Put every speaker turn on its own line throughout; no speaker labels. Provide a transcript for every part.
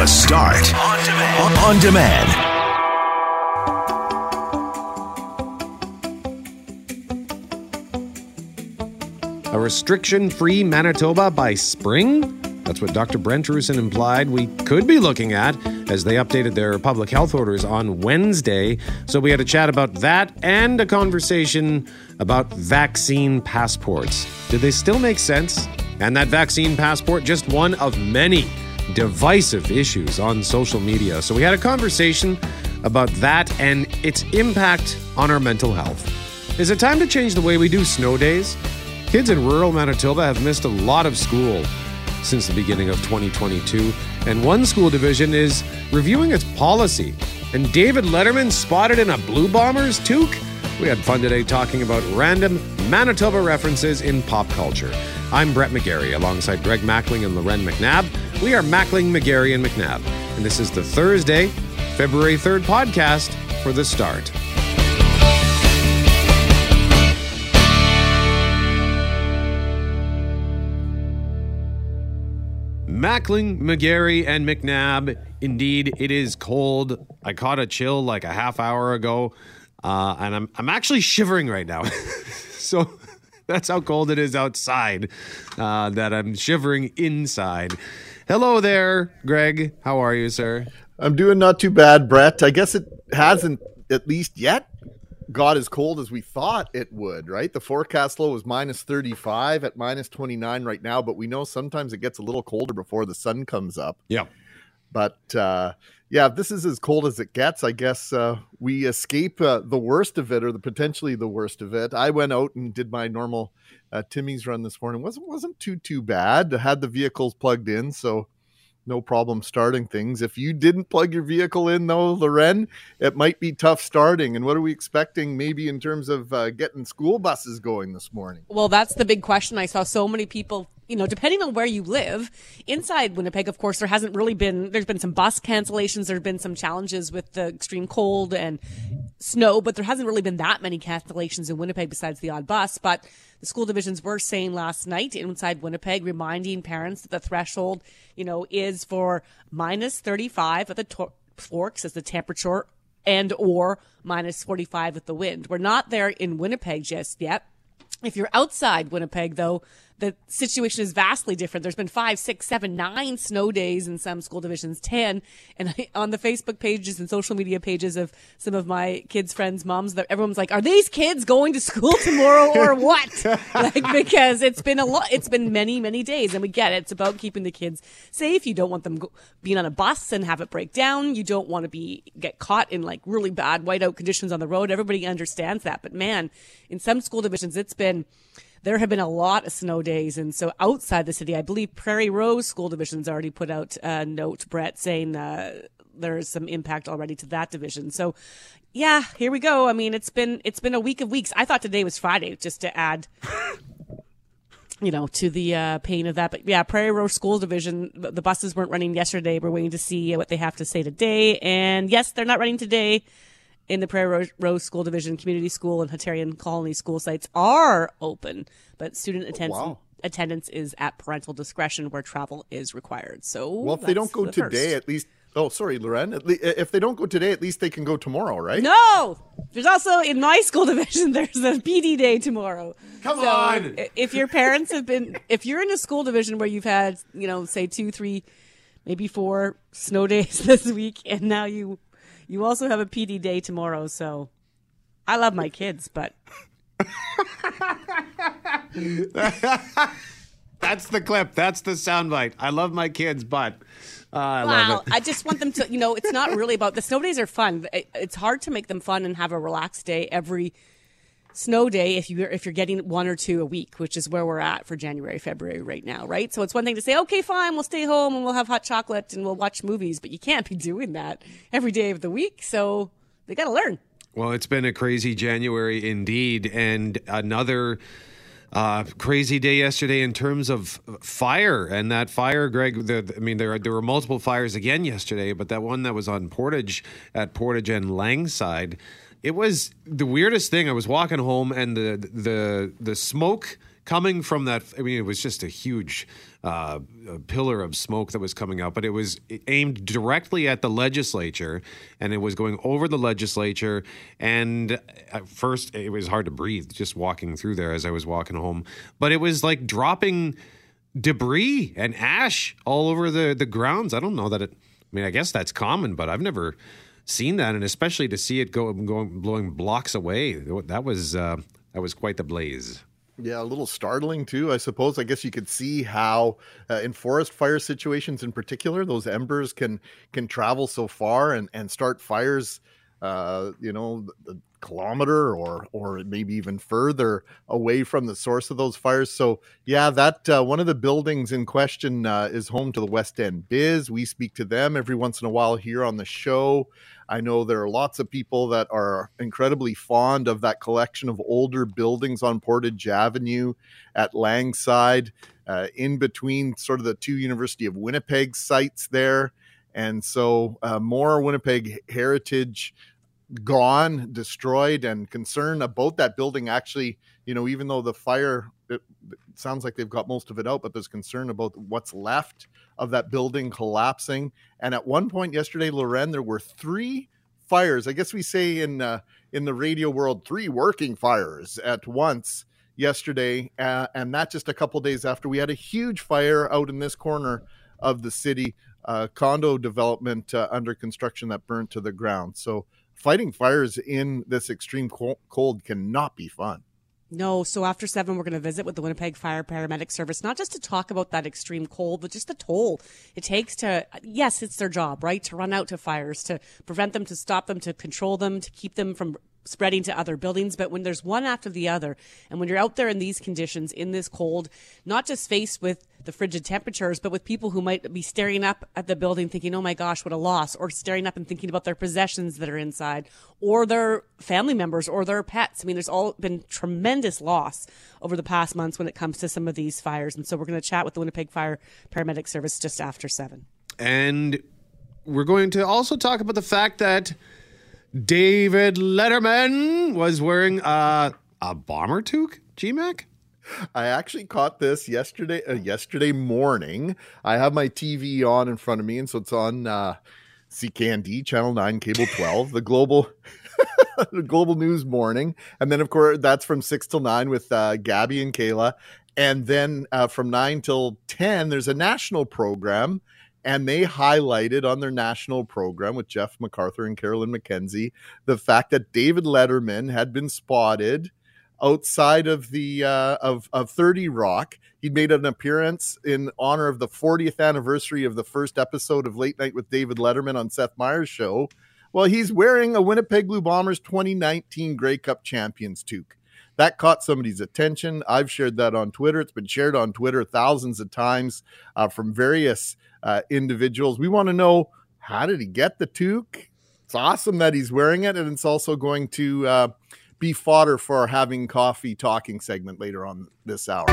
The Start on demand. On demand.
A restriction free Manitoba by spring? That's what Dr. Brent Roussin implied we could be looking at as they updated their public health orders on Wednesday. So we had a chat about that and a conversation about vaccine passports. Did they still make sense? And that vaccine passport, just one of many divisive issues on social media. So we had a conversation about that and its impact on our mental health. Is it time to change the way we do snow days? Kids in rural Manitoba have missed a lot of school since the beginning of 2022, and one school division is reviewing its policy. And David Letterman spotted in a Blue Bombers toque? We had fun today talking about random Manitoba references in pop culture. I'm Brett McGarry alongside Greg Mackling and Loren McNabb. We are Mackling, McGarry, and McNabb. And this is the Thursday, February 3rd podcast for The Start. Mackling, McGarry, and McNabb. Indeed, it is cold. I caught a chill like a half hour ago, uh, and I'm I'm actually shivering right now. so that's how cold it is outside. Uh, that I'm shivering inside. Hello there, Greg. How are you, sir?
I'm doing not too bad, Brett. I guess it hasn't at least yet got as cold as we thought it would, right? The forecast low was minus 35 at minus 29 right now, but we know sometimes it gets a little colder before the sun comes up.
Yeah.
But uh, yeah, if this is as cold as it gets, I guess uh, we escape uh, the worst of it or the potentially the worst of it. I went out and did my normal uh, Timmy's run this morning. wasn't wasn't too too bad. Had the vehicles plugged in, so no problem starting things. If you didn't plug your vehicle in, though, Loren, it might be tough starting. And what are we expecting, maybe in terms of uh, getting school buses going this morning?
Well, that's the big question. I saw so many people, you know, depending on where you live, inside Winnipeg, of course, there hasn't really been, there's been some bus cancellations, There've been some challenges with the extreme cold and snow, but there hasn't really been that many cancellations in Winnipeg besides the odd bus. But the school divisions were saying last night inside Winnipeg, reminding parents that the threshold, you know, is for minus 35 at the to- forks as the temperature and or minus 45 with the wind. We're not there in Winnipeg just yet. If you're outside Winnipeg, though, the situation is vastly different. There's been five, six, seven, nine snow days in some school divisions, 10. And I, on the Facebook pages and social media pages of some of my kids' friends' moms, that everyone's like, are these kids going to school tomorrow or what? like, because it's been a lot, it's been many, many days. And we get it. It's about keeping the kids safe. You don't want them go, being on a bus and have it break down. You don't want to be, get caught in like really bad whiteout conditions on the road. Everybody understands that. But man, in some school divisions, it's been, there have been a lot of snow days. And so outside the city, I believe Prairie Rose School Division's already put out a note, Brett, saying uh, there's some impact already to that division. So yeah, here we go. I mean, it's been it's been a week of weeks. I thought today was Friday, just to add you know, to the uh, pain of that. But yeah, Prairie Rose School Division, the buses weren't running yesterday. We're waiting to see what they have to say today. And yes, they're not running today in the Prairie Rose School Division, Community School, and Hutterian Colony school sites are open, but student oh, attendance.
wow.
Attendance is at parental discretion where travel is required. So,
Well, if they don't go
the
today,
first.
at least. Oh, sorry, Loren. At le- if they don't go today, at least they can go tomorrow, right?
No, there's also in my school division. There's a PD day tomorrow.
Come
So,
on.
If your parents have been, if you're in a school division where you've had, you know, say two, three, maybe four snow days this week, and now you, you also have a PD day tomorrow. So, I love my kids, but
That's the clip. That's the soundbite. I love my kids, but uh, I love
Wow,
it.
I just want them to, you know, it's not really about the snow days are fun. It- It's hard to make them fun and have a relaxed day every snow day if you're if you're getting one or two a week, which is where we're at for January, February right now, right? So it's one thing to say, okay, fine, we'll stay home and we'll have hot chocolate and we'll watch movies, but you can't be doing that every day of the week. So they got to learn.
Well, it's been a crazy January indeed, and another uh, crazy day yesterday in terms of fire. And that fire, Greg. The, I mean, there there were multiple fires again yesterday, but that one that was on Portage at Portage and Langside, it was the weirdest thing. I was walking home, and the the the smoke coming from that. I mean, it was just a huge uh, pillar of smoke that was coming out, but it was aimed directly at the legislature, and it was going over the legislature. And at first, it was hard to breathe just walking through there as I was walking home. But it was like dropping debris and ash all over the the grounds. I don't know that it. I mean, I guess that's common, but I've never seen that, and especially to see it go going blowing blocks away. That was uh, that was quite the blaze.
Yeah, a little startling too, I suppose. I guess you could see how uh, in forest fire situations, in particular, those embers can can travel so far and and start fires. Uh, you know, the kilometer or or maybe even further away from the source of those fires. So yeah, that uh, one of the buildings in question uh, is home to the West End Biz. We speak to them every once in a while here on the show. I know there are lots of people that are incredibly fond of that collection of older buildings on Portage Avenue at Langside, uh, in between sort of the two University of Winnipeg sites there. And so, uh, more Winnipeg heritage gone, destroyed, and concern about that building. Actually, you know, even though the fire it, it sounds like they've got most of it out, but there's concern about what's left of that building collapsing. And at one point yesterday, Loren, there were three fires. I guess we say in uh, in the radio world, three working fires at once yesterday, uh, and that just a couple days after we had a huge fire out in this corner of the city, uh, condo development uh, under construction that burned to the ground. So fighting fires in this extreme cold cannot be fun.
No. So after seven, we're going to visit with the Winnipeg Fire Paramedic Service, not just to talk about that extreme cold, but just the toll it takes to, yes, it's their job, right? To run out to fires, to prevent them, to stop them, to control them, to keep them from spreading to other buildings. But when there's one after the other, and when you're out there in these conditions, in this cold, not just faced with the frigid temperatures, but with people who might be staring up at the building thinking, oh my gosh, what a loss, or staring up and thinking about their possessions that are inside, or their family members, or their pets. I mean, there's all been tremendous loss over the past months when it comes to some of these fires. And so we're going to chat with the Winnipeg Fire Paramedic Service just after seven.
And we're going to also talk about the fact that David Letterman was wearing a, a bomber toque, GMAC?
I actually caught this yesterday uh, yesterday morning. I have my TV on in front of me, and so it's on uh, CKND Channel Nine, Cable Twelve, the global, the global news morning, and then of course that's from six till nine with uh, Gabby and Kayla, and then uh, from nine till ten there's a national program, and they highlighted on their national program with Jeff MacArthur and Carolyn McKenzie the fact that David Letterman had been spotted outside of the uh, of of 30 Rock. He'd made an appearance in honor of the 40th anniversary of the first episode of Late Night with David Letterman on Seth Meyers' show. Well, he's wearing a Winnipeg Blue Bombers 2019 Grey Cup Champions toque. That caught somebody's attention. I've shared that on Twitter. It's been shared on Twitter thousands of times uh, from various uh, individuals. We want to know how did he get the toque? It's awesome that he's wearing it, and it's also going to uh, be fodder for our having coffee talking segment later on this hour.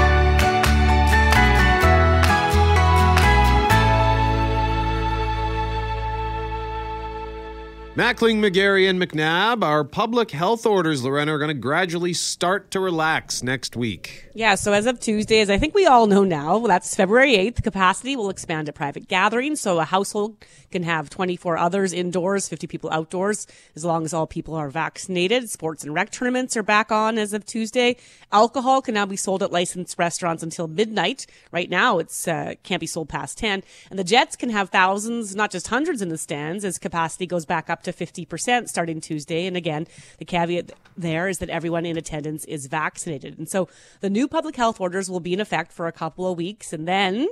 Mackling, McGarry, and McNabb, our public health orders, Lorena, are going to gradually start to relax next week.
Yeah, so as of Tuesday, as I think we all know now, that's February 8th, capacity will expand to private gatherings. So a household can have 24 others indoors, 50 people outdoors, as long as all people are vaccinated. Sports and rec tournaments are back on as of Tuesday. Alcohol can now be sold at licensed restaurants until midnight. Right now, it's uh, can't be sold past 10. And the Jets can have thousands, not just hundreds in the stands as capacity goes back up to 50% starting Tuesday. And again, the caveat there is that everyone in attendance is vaccinated. And so the new public health orders will be in effect for a couple of weeks. And then,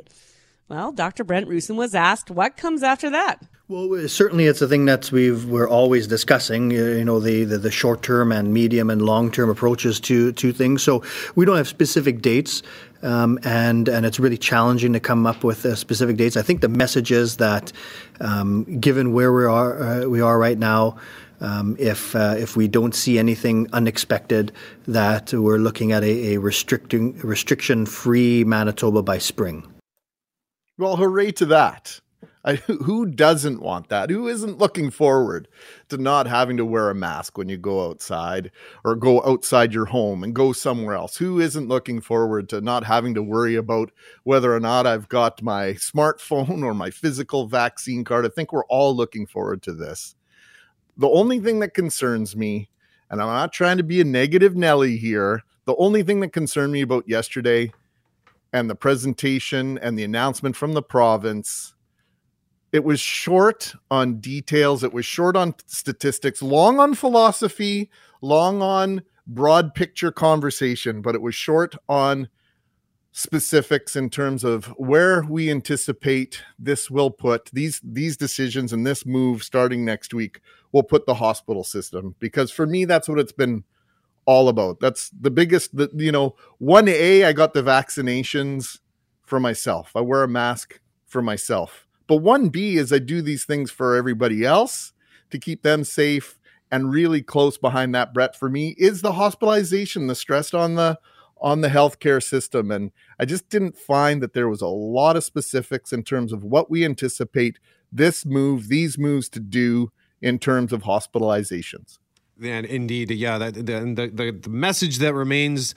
well, Dr. Brent Roussin was asked what comes after that.
Well, certainly it's a thing that we've we're always discussing. You know, the the, the short term and medium and long term approaches to to things. So we don't have specific dates, um, and and it's really challenging to come up with uh, specific dates. I think the message is that, um, given where we are uh, we are right now. Um, if uh, if we don't see anything unexpected, that we're looking at a, a restricting restriction free Manitoba by spring.
Well, hooray to that! I, who doesn't want that? Who isn't looking forward to not having to wear a mask when you go outside or go outside your home and go somewhere else? Who isn't looking forward to not having to worry about whether or not I've got my smartphone or my physical vaccine card? I think we're all looking forward to this. The only thing that concerns me, and I'm not trying to be a negative Nelly here, the only thing that concerned me about yesterday and the presentation and the announcement from the province. It was short on details. It was short on statistics long on philosophy long on broad picture conversation but it was short on specifics in terms of where we anticipate this will put these these decisions and this move starting next week will put the hospital system. Because for me that's what it's been all about that's the biggest the, you know 1a i got the vaccinations for myself i wear a mask for myself but 1b is i do these things for everybody else to keep them safe and really close behind that brett for me is the hospitalization the stress on the on the healthcare system. And I just didn't find that there was a lot of specifics in terms of what we anticipate this move, these moves to do in terms of hospitalizations.
And indeed, yeah, that, the, the, the message that remains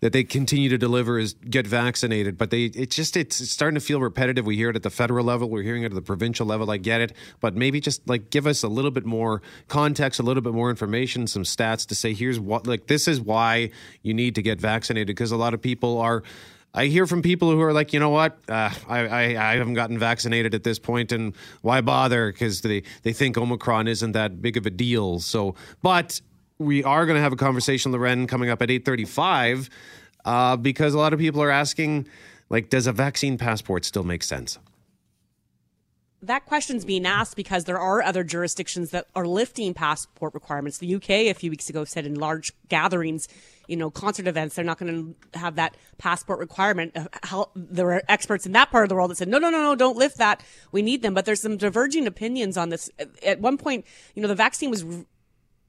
that they continue to deliver is get vaccinated. But they it's just it's starting to feel repetitive. We hear it at the federal level, we're hearing it at the provincial level. I get it, but maybe just like give us a little bit more context, a little bit more information, some stats to say here's what like this is why you need to get vaccinated because a lot of people are. I hear from people who are like, you know what, uh, I, I, I haven't gotten vaccinated at this point, and why bother? Because they they think Omicron isn't that big of a deal. So, but we are going to have a conversation, Loren, coming up at 835 uh, because a lot of people are asking, like, does a vaccine passport still make sense?
That question's being asked because there are other jurisdictions that are lifting passport requirements. The UK a few weeks ago said in large gatherings, you know, concert events, they're not going to have that passport requirement. Uh, how, there are experts in that part of the world that said, no, no, no, no, don't lift that. We need them. But there's some diverging opinions on this. At one point, you know, the vaccine was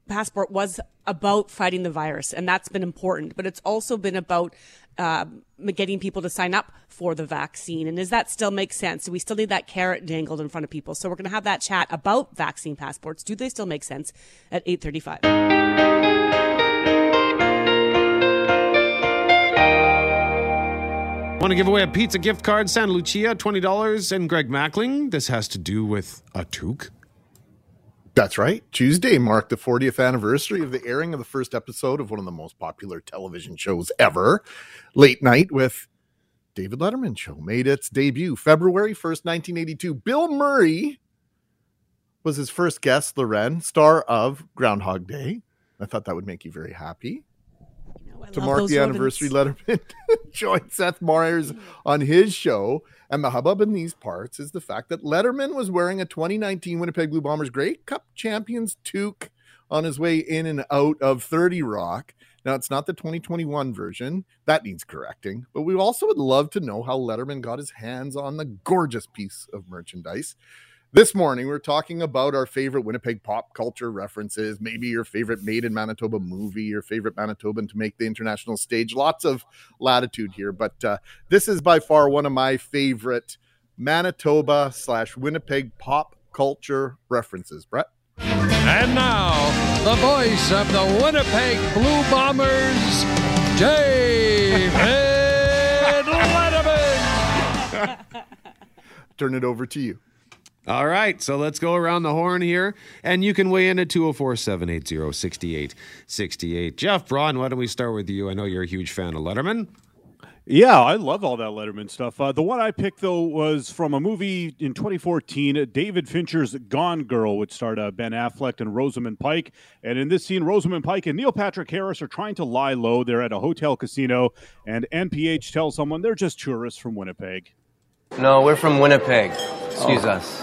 passport was about fighting the virus, and that's been important. But it's also been about uh, getting people to sign up for the vaccine. And does that still make sense? Do we still need that carrot dangled in front of people? So we're going to have that chat about vaccine passports. Do they still make sense at eight thirty-five?
Want to give away a pizza gift card, Santa Lucia, $20, and Greg Mackling. This has to do with a toque.
That's right. Tuesday marked the 40th anniversary of the airing of the first episode of one of the most popular television shows ever, Late Night with David Letterman show made its debut February 1st, 1982. Bill Murray was his first guest, Loren, star of Groundhog Day. I thought that would make you very happy to mark the anniversary, Letterman joined Seth Meyers on his show. And the hubbub in these parts is the fact that Letterman was wearing a 2019 Winnipeg Blue Bombers Grey Cup Champions toque on his way in and out of 30 Rock. Now, it's not the 2021 version. That needs correcting. But we also would love to know how Letterman got his hands on the gorgeous piece of merchandise. This morning, we're talking about our favorite Winnipeg pop culture references, maybe your favorite made in Manitoba movie, your favorite Manitoban to make the international stage. Lots of latitude here, but uh, this is by far one of my favorite Manitoba slash Winnipeg pop culture references. Brett?
And now, the voice of the Winnipeg Blue Bombers, David Letterman.
Turn it over to you.
All right, so let's go around the horn here, and you can weigh in at 204 780 6868. Jeff Braun, why don't we start with you? I know you're a huge fan of Letterman.
Yeah, I love all that Letterman stuff. Uh, the one I picked, though, was from a movie in 2014, David Fincher's Gone Girl, which starred uh, Ben Affleck and Rosamund Pike. And in this scene, Rosamund Pike and Neil Patrick Harris are trying to lie low. They're at a hotel casino, and NPH tells someone they're just tourists from Winnipeg.
No, we're from Winnipeg. Excuse oh. us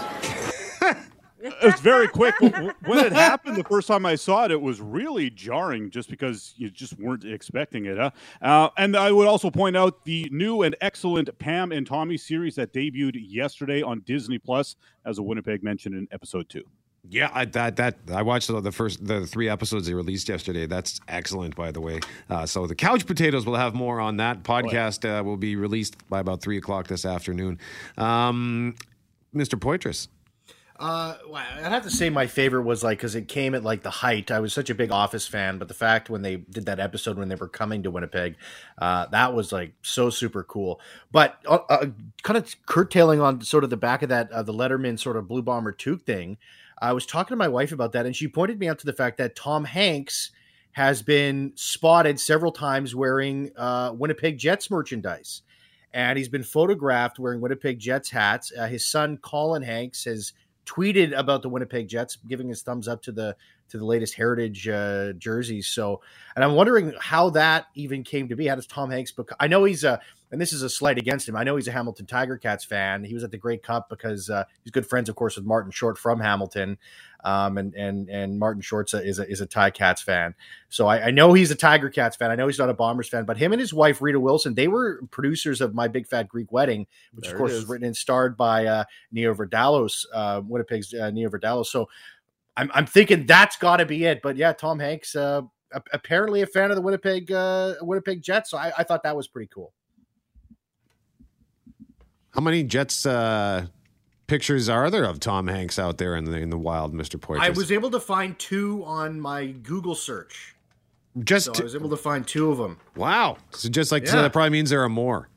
it's very quick. when it happened the first time I saw it, it was really jarring just because you just weren't expecting it. Huh? Uh, and I would also point out the new and excellent Pam and Tommy series that debuted yesterday on Disney Plus, as a Winnipeg mentioned in episode two.
Yeah, I, that that I watched the first the three episodes they released yesterday. That's excellent, by the way. Uh, so the couch potatoes will have more on that podcast. Uh, will be released by about three o'clock this afternoon. Um, Mr. Poitras?
Uh, well, I'd have to say my favorite was like because it came at like the height. I was such a big Office fan, but the fact when they did that episode when they were coming to Winnipeg, uh, that was like so super cool. But uh, uh, kind of curtailing on sort of the back of that uh, the Letterman sort of Blue Bomber toque thing. I was talking to my wife about that, and she pointed me out to the fact that Tom Hanks has been spotted several times wearing uh, Winnipeg Jets merchandise. And he's been photographed wearing Winnipeg Jets hats. Uh, his son, Colin Hanks, has tweeted about the Winnipeg Jets, giving his thumbs up to the to the latest Heritage uh, jerseys. So, and I'm wondering how that even came to be. How does Tom Hanks? Bec- I know he's a, and this is a slight against him. I know he's a Hamilton Tiger Cats fan. He was at the Grey Cup because uh, he's good friends, of course, with Martin Short from Hamilton, um, and and and Martin Short is a is a Tie Cats fan. So I, I know he's a Tiger Cats fan. I know he's not a Bombers fan, but him and his wife Rita Wilson, they were producers of My Big Fat Greek Wedding, which
There
of course
it
was
is.
written and starred by uh, Nia Vardalos, uh, Winnipeg's uh, Nia Vardalos. So I'm, I'm thinking that's got to be it. But yeah, Tom Hanks, uh, a- apparently a fan of the Winnipeg uh, Winnipeg Jets. So I, I thought that was pretty cool.
How many Jets uh, pictures are there of Tom Hanks out there in the in the wild, Mr. Poitras?
I was able to find two on my Google search.
just
So I was able to find two of them.
wow. So just like so that probably means there are more.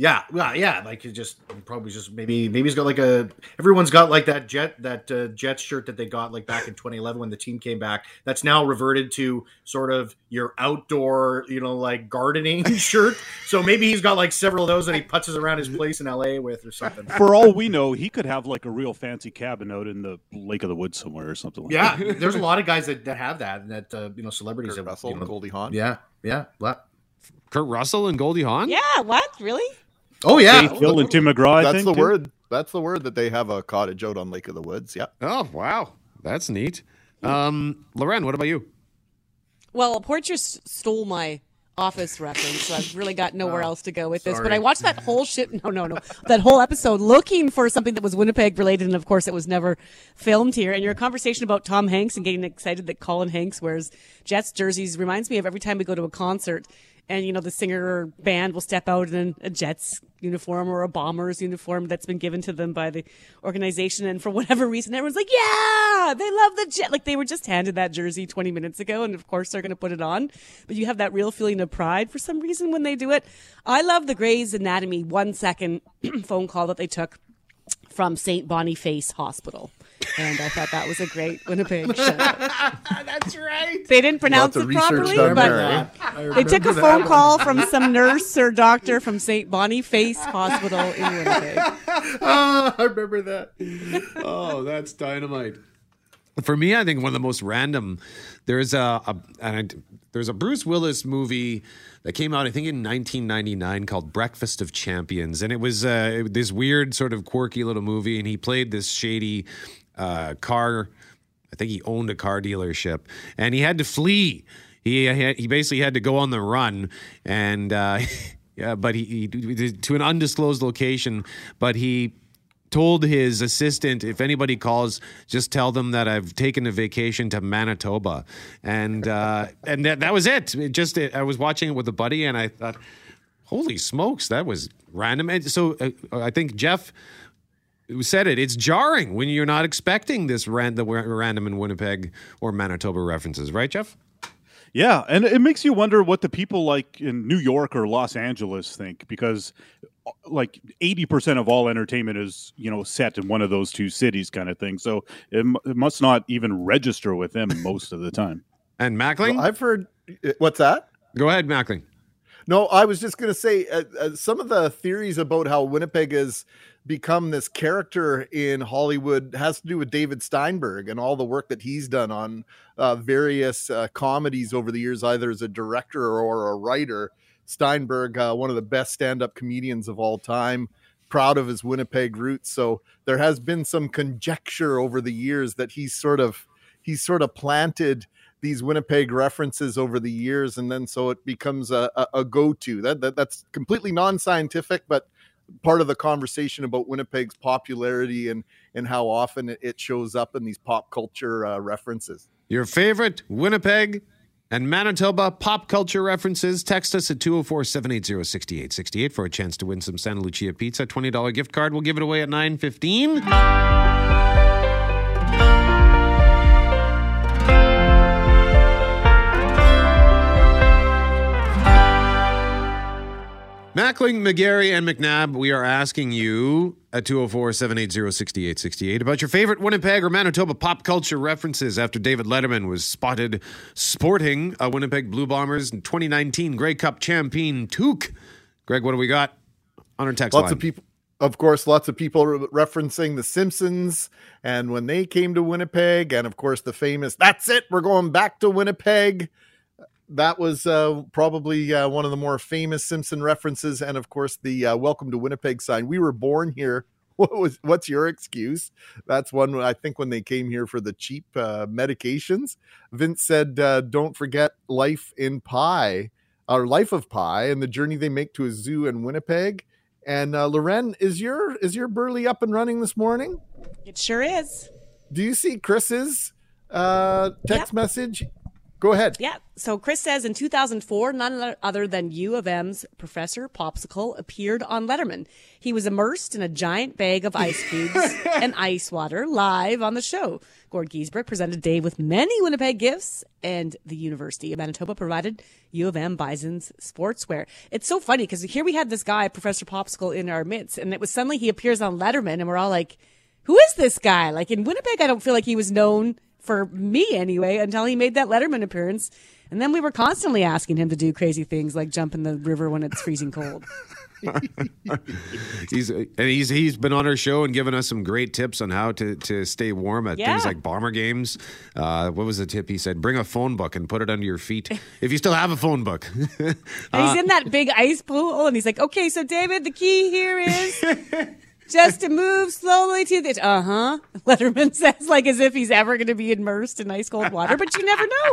Yeah, yeah, yeah. Like it just probably just maybe maybe he's got like a everyone's got like that jet that uh, Jets shirt that they got like back in 2011 when the team came back. That's now reverted to sort of your outdoor, you know, like gardening shirt. So maybe he's got like several of those that he putzes around his place in LA with or something.
For all we know, he could have like a real fancy cabin out in the Lake of the Woods somewhere or something like
Yeah,
that.
there's a lot of guys that, that have that and that uh, you know celebrities
Kurt
that
Russell,
you know,
Goldie Hawn.
Yeah, yeah. What?
Kurt Russell and Goldie Hawn?
Yeah, what? Really?
Oh yeah.
Faith Hill and Tim McGraw. I
That's
think,
the
too.
word. That's the word that they have a cottage out on Lake of the Woods. Yeah.
Oh, wow. That's neat. Um, Loren, what about you?
Well, Poitras stole my office reference, so I've really got nowhere else to go with this. But. I watched that whole shit. No, no, no. That whole episode looking for something that was Winnipeg related, and of course, it was never filmed here. And your conversation about Tom Hanks and getting excited that Colin Hanks wears Jets jerseys reminds me of every time we go to a concert. And you know the singer band will step out in a Jets uniform or a Bombers uniform that's been given to them by the organization, and for whatever reason, everyone's like, "Yeah, they love the Jet." Like they were just handed that jersey 20 minutes ago, and of course they're going to put it on. But you have that real feeling of pride for some reason when they do it. I love the Grey's Anatomy one second phone call that they took from St. Boniface Hospital. And I thought that was a great Winnipeg show.
That's right.
They didn't pronounce
Lots
it properly, but
there, eh?
they took a phone call from some nurse or doctor from St. Boniface Hospital in Winnipeg.
Oh, I remember that.
oh, that's dynamite. For me, I think one of the most random. There's a, a and I, there's a Bruce Willis movie that came out, I think, in 1999 called Breakfast of Champions, and it was uh, this weird, sort of quirky little movie, and he played this shady uh, car. I think he owned a car dealership, and he had to flee. He he basically had to go on the run, and uh, yeah, but he, he to an undisclosed location. But he told his assistant if anybody calls just tell them that i've taken a vacation to manitoba and uh and that, that was it, it just i was watching it with a buddy and i thought holy smokes that was random and so uh, i think jeff said it it's jarring when you're not expecting this ran- the random in winnipeg or manitoba references right jeff
Yeah, and it makes you wonder what the people like in New York or Los Angeles think because uh, like 80% of all entertainment is, you know, set in one of those two cities kind of thing. So it, mu- it must not even register with them most of the time.
and mackling
Well, I've heard. What's that?
go ahead mackling
No, I was just going to say uh, uh, some of the theories about how Winnipeg has become this character in Hollywood has to do with David Steinberg and all the work that he's done on uh, various uh, comedies over the years, either as a director or a writer. Steinberg, uh, one of the best stand-up comedians of all time, proud of his Winnipeg roots. So there has been some conjecture over the years that he's sort of he's sort of planted these Winnipeg references over the years, and then so it becomes a, a, a go-to. That, that that's completely non-scientific, but part of the conversation about Winnipeg's popularity and and how often it, shows up in these pop culture uh, references.
your favorite winnipeg and Manitoba pop culture references. Text us at 204 780 6868 for a chance to win some Santa Lucia pizza. $20 gift card. We'll give it away at 915. Mackling, McGarry, and McNabb, we are asking you at 204 780 6868 about your favorite Winnipeg or Manitoba pop culture references after David Letterman was spotted sporting a Winnipeg Blue Bombers 2019 Grey Cup champion toque. Greg, what do we got on our text
Lots
line?
of people. Of course, lots of people re- referencing The Simpsons and when they came to Winnipeg, and of course the famous "That's it, we're going back to Winnipeg." That was uh, probably uh, one of the more famous Simpson references, and of course the uh, "Welcome to Winnipeg" sign. We were born here. What was? What's your excuse? That's one. I think when they came here for the cheap uh, medications, Vince said, uh, "Don't forget life in pie, or Life of Pi, and the journey they make to a zoo in Winnipeg." And uh, Loren, is your is your Burley up and running this morning?
It sure is.
Do you see Chris's uh, text message? Go ahead.
Yeah. So Chris says in 2004, none other than U of M's Professor Popsicle appeared on Letterman. He was immersed in a giant bag of ice cubes and ice water live on the show. Gord Giesbrecht presented Dave with many Winnipeg gifts, and the University of Manitoba provided U of M Bison's sportswear. It's so funny because here we had this guy, Professor Popsicle, in our midst, and it was suddenly he appears on Letterman, and we're all like, who is this guy? Like in Winnipeg, I don't feel like he was known for me anyway until he made that Letterman appearance. And then we were constantly asking him to do crazy things like jump in the river when it's freezing cold.
he's and he's he's been on our show and given us some great tips on how to to stay warm at
Yeah.
things like bomber games. Uh, what was the tip he said? Bring a phone book and put it under your feet if you still have a phone book.
And he's in that big ice pool and he's like, okay, so David, the key here is just to move slowly to the. Uh huh. Letterman says, like as if he's ever going to be immersed in ice cold water, but you never know.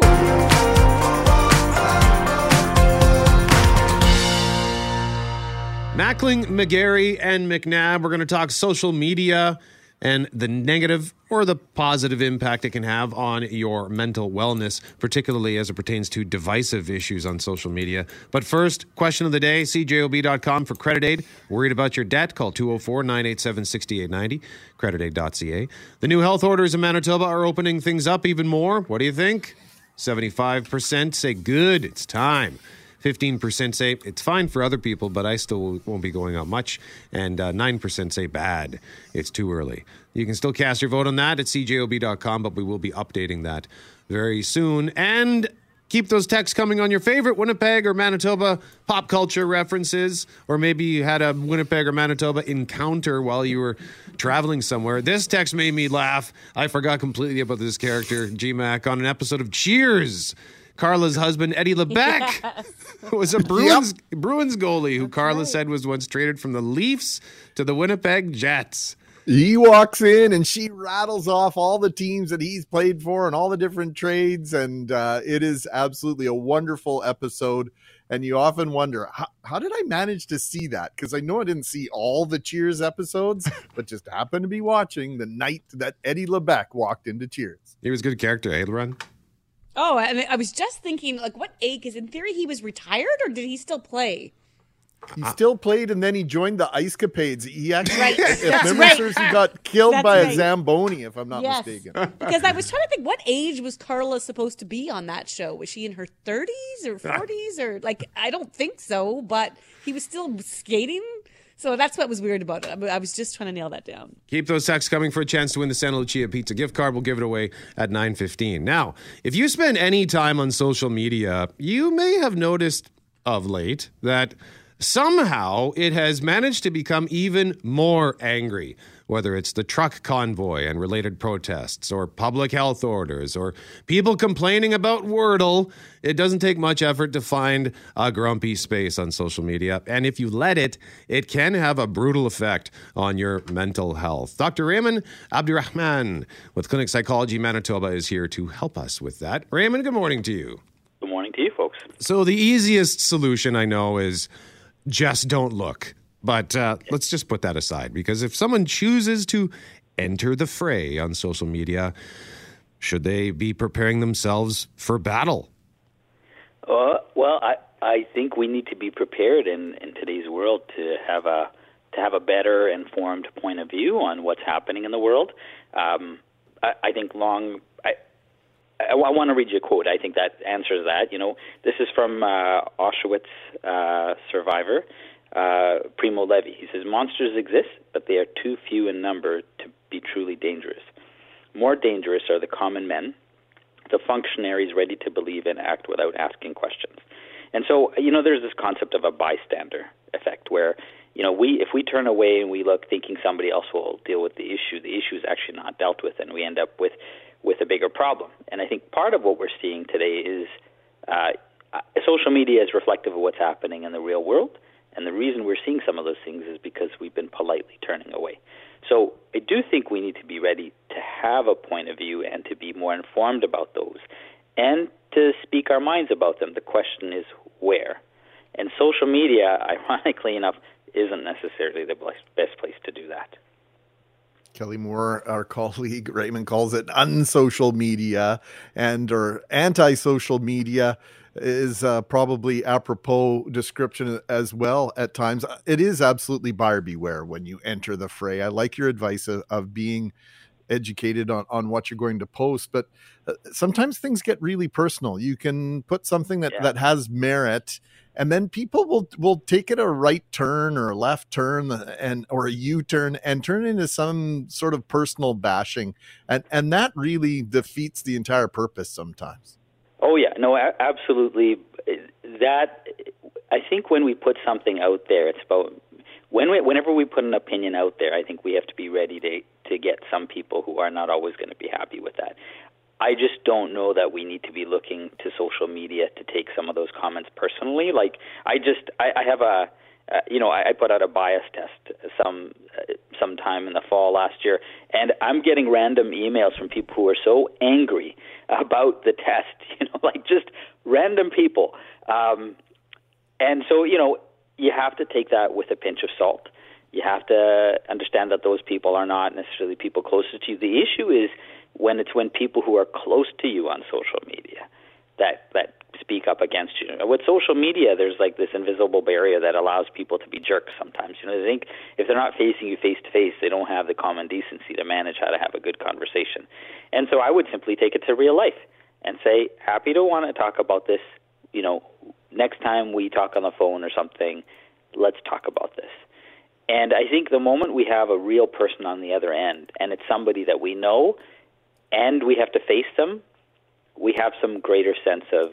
Mackling, McGarry, and McNabb. We're going to talk social media and the negative or the positive impact it can have on your mental wellness, particularly as it pertains to divisive issues on social media. But first, question of the day cjob.com for credit aid. Worried about your debt? Call 204 987 6890, creditaid.ca. The new health orders in Manitoba are opening things up even more. What do you think? 75% say good, it's time. 15% say it's fine for other people, but I still won't be going out much. And uh, 9% say bad. It's too early. You can still cast your vote on that at cjob.com, but we will be updating that very soon. And keep those texts coming on your favorite Winnipeg or Manitoba pop culture references, or maybe you had a Winnipeg or Manitoba encounter while you were traveling somewhere. This text made me laugh. I forgot completely about this character, GMAC, on an episode of Cheers. Carla's husband, Eddie LeBec, was a Bruins Bruins goalie who Carla said was once traded from the Leafs to the Winnipeg Jets.
He walks in and she rattles off all the teams that he's played for and all the different trades. And uh, it is absolutely a wonderful episode. And you often wonder, how, how did I manage to see that? Because I know I didn't see all the Cheers episodes, but just happened to be watching the night that Eddie LeBec walked into Cheers.
He was a good character, eh, Run?
Oh, and I was just thinking, like, what age? Because in theory, he was retired, or did he still play?
He still played and then he joined the Ice Capades. He actually,
Right.
if
That's
memory
right.
serves, he got killed
That's
by
right.
a Zamboni, if I'm not
Yes.
mistaken.
Because I was trying to think, what age was Carla supposed to be on that show? Was she in her 30s or 40s? Or, like, I don't think so, but he was still skating. So that's what was weird about it. I was just trying to nail that down.
Keep those texts coming for a chance to win the Santa Lucia Pizza gift card. We'll give it away at 9.15. Now, if you spend any time on social media, you may have noticed of late that somehow it has managed to become even more angry, whether it's the truck convoy and related protests, or public health orders, or people complaining about Wordle. It doesn't take much effort to find a grumpy space on social media. And if you let it, it can have a brutal effect on your mental health. Dr. Rehman Abdulrehman with Clinic Psychology Manitoba is here to help us with that. Rehman, good morning to you.
Good morning to you, folks.
So, the easiest solution I know is just don't look. But uh, let's just put that aside because if someone chooses to enter the fray on social media, should they be preparing themselves for battle?
Uh, well, I I think we need to be prepared in in today's world to have a to have a better informed point of view on what's happening in the world. Um, I, I think long. I, I, I want to read you a quote. I think that answers that. You know, this is from uh, Auschwitz uh, survivor uh, Primo Levi. He says, "Monsters exist, but they are too few in number to be truly dangerous. More dangerous are the common men, the functionaries ready to believe and act without asking questions." And so, you know, there's this concept of a bystander effect where, you know, we if we turn away and we look thinking somebody else will deal with the issue, the issue is actually not dealt with, and we end up with with a bigger problem. And I think part of what we're seeing today is uh, social media is reflective of what's happening in the real world. And the reason we're seeing some of those things is because we've been politely turning away. So I do think we need to be ready to have a point of view and to be more informed about those and to speak our minds about them. The question is where. And social media, ironically enough, isn't necessarily the best place to do that.
Kelly Moore, our colleague Rehman, calls it unsocial media and or anti-social media is uh, probably apropos description as well at times. It is absolutely buyer beware when you enter the fray. I like your advice of, of being educated on, on what you're going to post, but uh, sometimes things get really personal. You can put something that, yeah. that has merit and then people will will take it a right turn or a left turn and or a u-turn and turn it into some sort of personal bashing and and that really defeats the entire purpose sometimes
oh yeah no absolutely that i think when we put something out there it's about when we, whenever we put an opinion out there i think we have to be ready to to get some people who are not always going to be happy with that I just don't know that we need to be looking to social media to take some of those comments personally. Like, I just, I, I have a, uh, you know, I, I put out a bias test some uh, sometime in the fall last year, and I'm getting random emails from people who are so angry about the test. You know, like just random people. Um, and so, you know, you have to take that with a pinch of salt. You have to understand that those people are not necessarily people closest to you. The issue is when it's when people who are close to you on social media that that speak up against you. With social media, there's like this invisible barrier that allows people to be jerks sometimes. You know, they think if they're not facing you face to face, they don't have the common decency to manage how to have a good conversation. And so I would simply take it to real life and say, happy to want to talk about this, you know, next time we talk on the phone or something, let's talk about this. And I think the moment we have a real person on the other end and it's somebody that we know and we have to face them, we have some greater sense of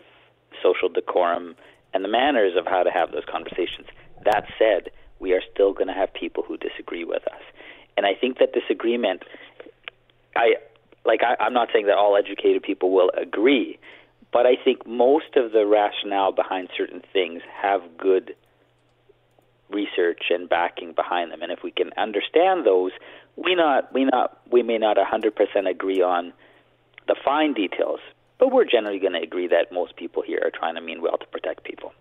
social decorum and the manners of how to have those conversations. That said, we are still going to have people who disagree with us. And I think that disagreement, I like I, I'm not saying that all educated people will agree, but I think most of the rationale behind certain things have good research and backing behind them. And if we can understand those, we not we not we may not 100% agree on the fine details, but we're generally going to agree that most people here are trying to mean well to protect people.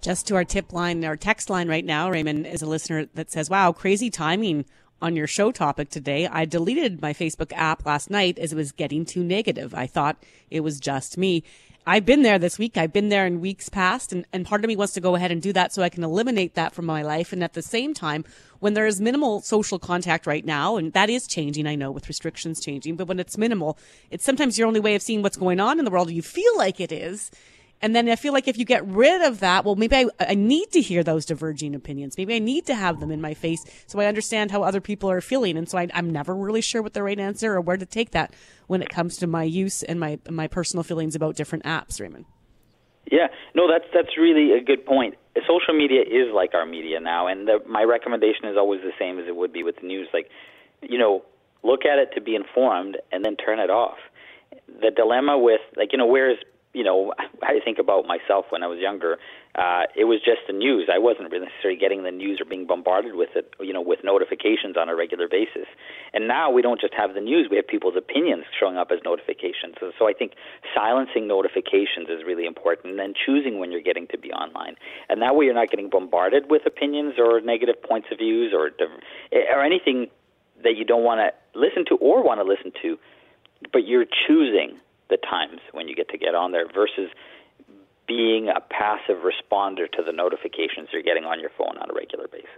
Just to our tip line, our text line right now, Rehman is a listener that says, "Wow, crazy timing." On your show topic today, I deleted my Facebook app last night as it was getting too negative. I thought it was just me. I've been there this week. I've been there in weeks past, and, and part of me wants to go ahead and do that so I can eliminate that from my life. And at the same time, when there is minimal social contact right now, and that is changing, I know, with restrictions changing, but when it's minimal, it's sometimes your only way of seeing what's going on in the world. You feel like it is. And then I feel like if you get rid of that, well, maybe I, I need to hear those diverging opinions. Maybe I need to have them in my face so I understand how other people are feeling. And so I, I'm never really sure what the right answer or where to take that when it comes to my use and my my personal feelings about different apps, Rehman.
Yeah, no, that's that's really a good point. Social media is like our media now, and the, my recommendation is always the same as it would be with the news. Like, you know, look at it to be informed, and then turn it off. The dilemma with like you know, where's you know, I think about myself when I was younger. Uh, it was just the news. I wasn't necessarily getting the news or being bombarded with it, you know, with notifications on a regular basis. And now we don't just have the news; we have people's opinions showing up as notifications. So, so I think silencing notifications is really important, and then choosing when you're getting to be online. And that way, you're not getting bombarded with opinions or negative points of views or or anything that you don't want to listen to or want to listen to, but you're choosing the times when you get to get on there versus being a passive responder to the notifications you're getting on your phone on a regular basis.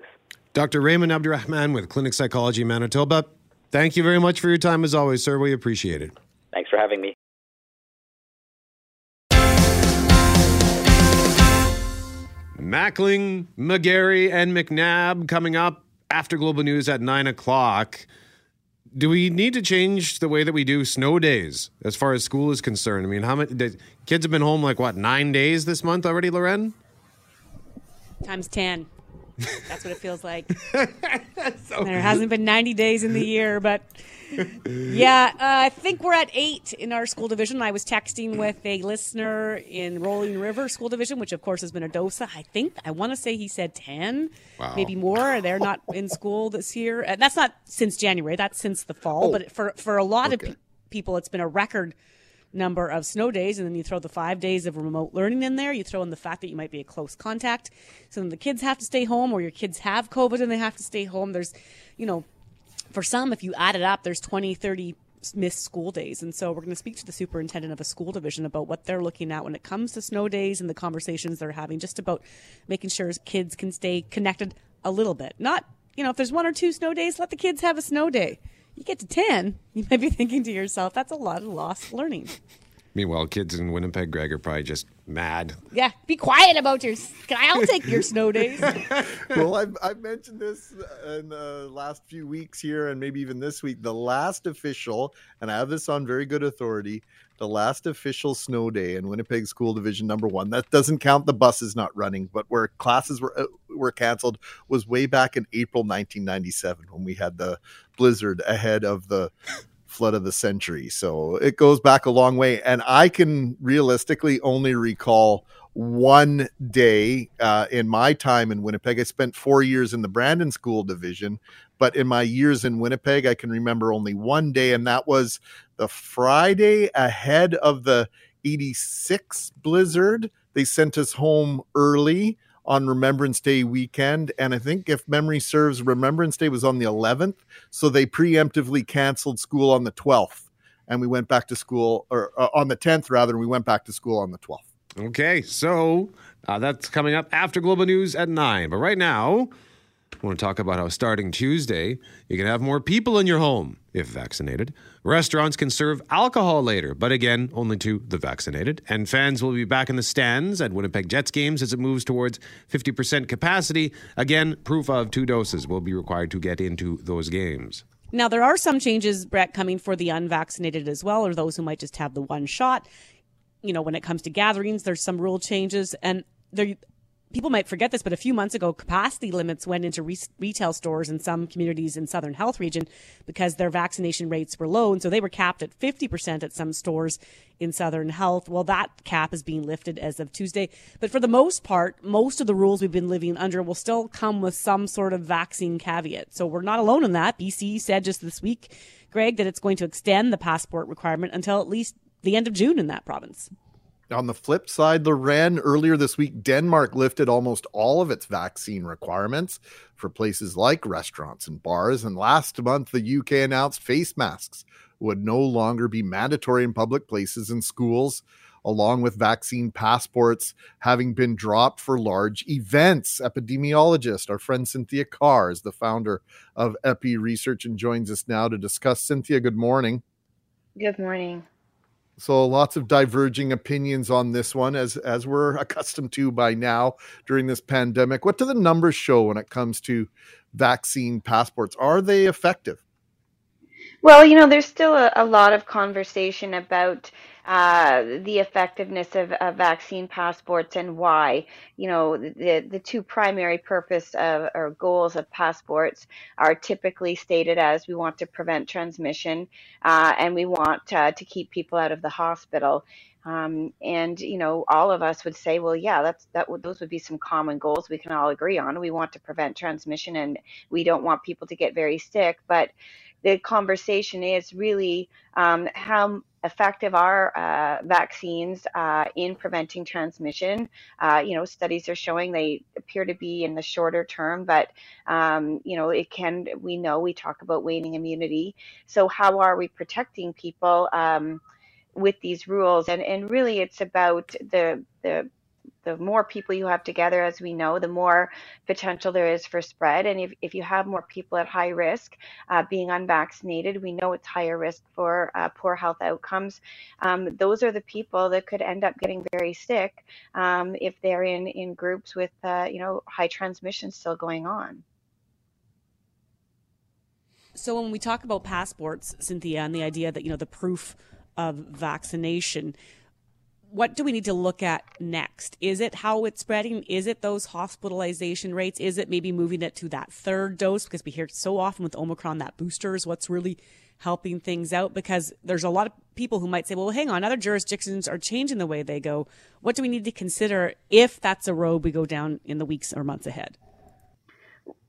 Dr. Rehman Abdulrehman with Clinic Psychology Manitoba. Thank you very much for your time as always, sir. We appreciate it.
Thanks for having me.
Mackling, McGarry, and McNabb coming up after Global News at 9 o'clock. Do we need to change the way that we do snow days as far as school is concerned? I mean, how many kids have been home like what, nine days this month already, Loren?
Times 10. That's what it feels like. there hasn't been 90 days in the year, but yeah, uh, I think we're at eight in our school division. I was texting with a listener in Rolling River School Division, which of course has been a DOSA. I think I want to say he said 10,
Wow.
maybe more. They're not in school this year. And that's not since January, that's since the fall.
Oh.
But for, for a lot
Okay.
of pe- people, it's been a record number of snow days and then you throw the five days of remote learning in there. You throw in the fact that you might be a close contact. So then the kids have to stay home or your kids have covid and they have to stay home. There's you know for some if you add it up there's 20 30 missed school days. And so we're going to speak to the superintendent of a school division about what they're looking at when it comes to snow days and the conversations they're having just about making sure kids can stay connected a little bit. Not you know if there's one or two snow days let the kids have a snow day you get to 10 you might be thinking to yourself that's a lot of lost learning
Meanwhile, kids in Winnipeg, Greg, are probably just mad.
Yeah, be quiet about your. I? I'll take your snow days.
well, I've, I've mentioned this in the last few weeks here, and maybe even this week. The last official, and I have this on very good authority, the last official snow day in Winnipeg School Division Number One. That doesn't count the buses not running, but where classes were uh, were canceled was way back in April 1997 when we had the blizzard ahead of the flood of the century. So it goes back a long way. And I can realistically only recall one day uh, in my time in Winnipeg. I spent four years in the Brandon School Division, but in my years in Winnipeg, I can remember only one day, and that was the Friday ahead of the 86 blizzard. They sent us home early on Remembrance Day weekend. And I think if memory serves, Remembrance Day was on the 11th. So they preemptively canceled school on the 12th. And we went back to school, or uh, on the 10th rather, and we went back to school on the 12th.
Okay, so uh, that's coming up after Global News at 9. But right now, want to talk about how starting Tuesday, you can have more people in your home if vaccinated. Restaurants can serve alcohol later, but again, only to the vaccinated. And fans will be back in the stands at Winnipeg Jets games as it moves towards 50% capacity. Again, proof of two doses will be required to get into those games.
Now, there are some changes, Brett, coming for the unvaccinated as well, or those who might just have the one shot. You know, when it comes to gatherings, there's some rule changes, and there. People might forget this, but a few months ago, capacity limits went into re- retail stores in some communities in Southern Health Region because their vaccination rates were low. And so they were capped at 50% at some stores in Southern Health. Well, that cap is being lifted as of Tuesday. But for the most part, most of the rules we've been living under will still come with some sort of vaccine caveat. So we're not alone in that. BC said just this week, Greg, that it's going to extend the passport requirement until at least the end of June in that province.
On the flip side, Loren, earlier this week, Denmark lifted almost all of its vaccine requirements for places like restaurants and bars. And last month, the UK announced face masks would no longer be mandatory in public places and schools, along with vaccine passports having been dropped for large events. Epidemiologist, our friend Cynthia Carr, is the founder of Epi Research and joins us now to discuss. Cynthia, good morning.
Good morning.
So lots of diverging opinions on this one, as as we're accustomed to by now during this pandemic. What do the numbers show when it comes to vaccine passports? Are they effective?
Well, you know, there's still a, a lot of conversation about uh, the effectiveness of, of vaccine passports and why. You know, the the two primary purpose of or goals of passports are typically stated as we want to prevent transmission uh, and we want uh, to keep people out of the hospital. Um, and you know, all of us would say, well, yeah, that's that. Those would be some common goals we can all agree on. We want to prevent transmission, and we don't want people to get very sick. But the conversation is really um, how effective are uh, vaccines uh, in preventing transmission. Uh, you know, studies are showing they appear to be in the shorter term, but um, you know, it can. We know we talk about waning immunity. So how are we protecting people? Um, with these rules and and really it's about the the the more people you have together, as we know, the more potential there is for spread. And if, if you have more people at high risk uh, being unvaccinated, we know it's higher risk for uh, poor health outcomes. Um, those are the people that could end up getting very sick um, if they're in, in groups with, uh, you know, high transmission still going on.
So when we talk about passports, Cynthia, and the idea that, you know, the proof of vaccination, what do we need to look at next? Is it how it's spreading? Is it those hospitalization rates? Is it maybe moving it to that third dose? Because we hear so often with Omicron that booster is what's really helping things out because there's a lot of people who might say, well, hang on, other jurisdictions are changing the way they go. What do we need to consider if that's a road we go down in the weeks or months ahead?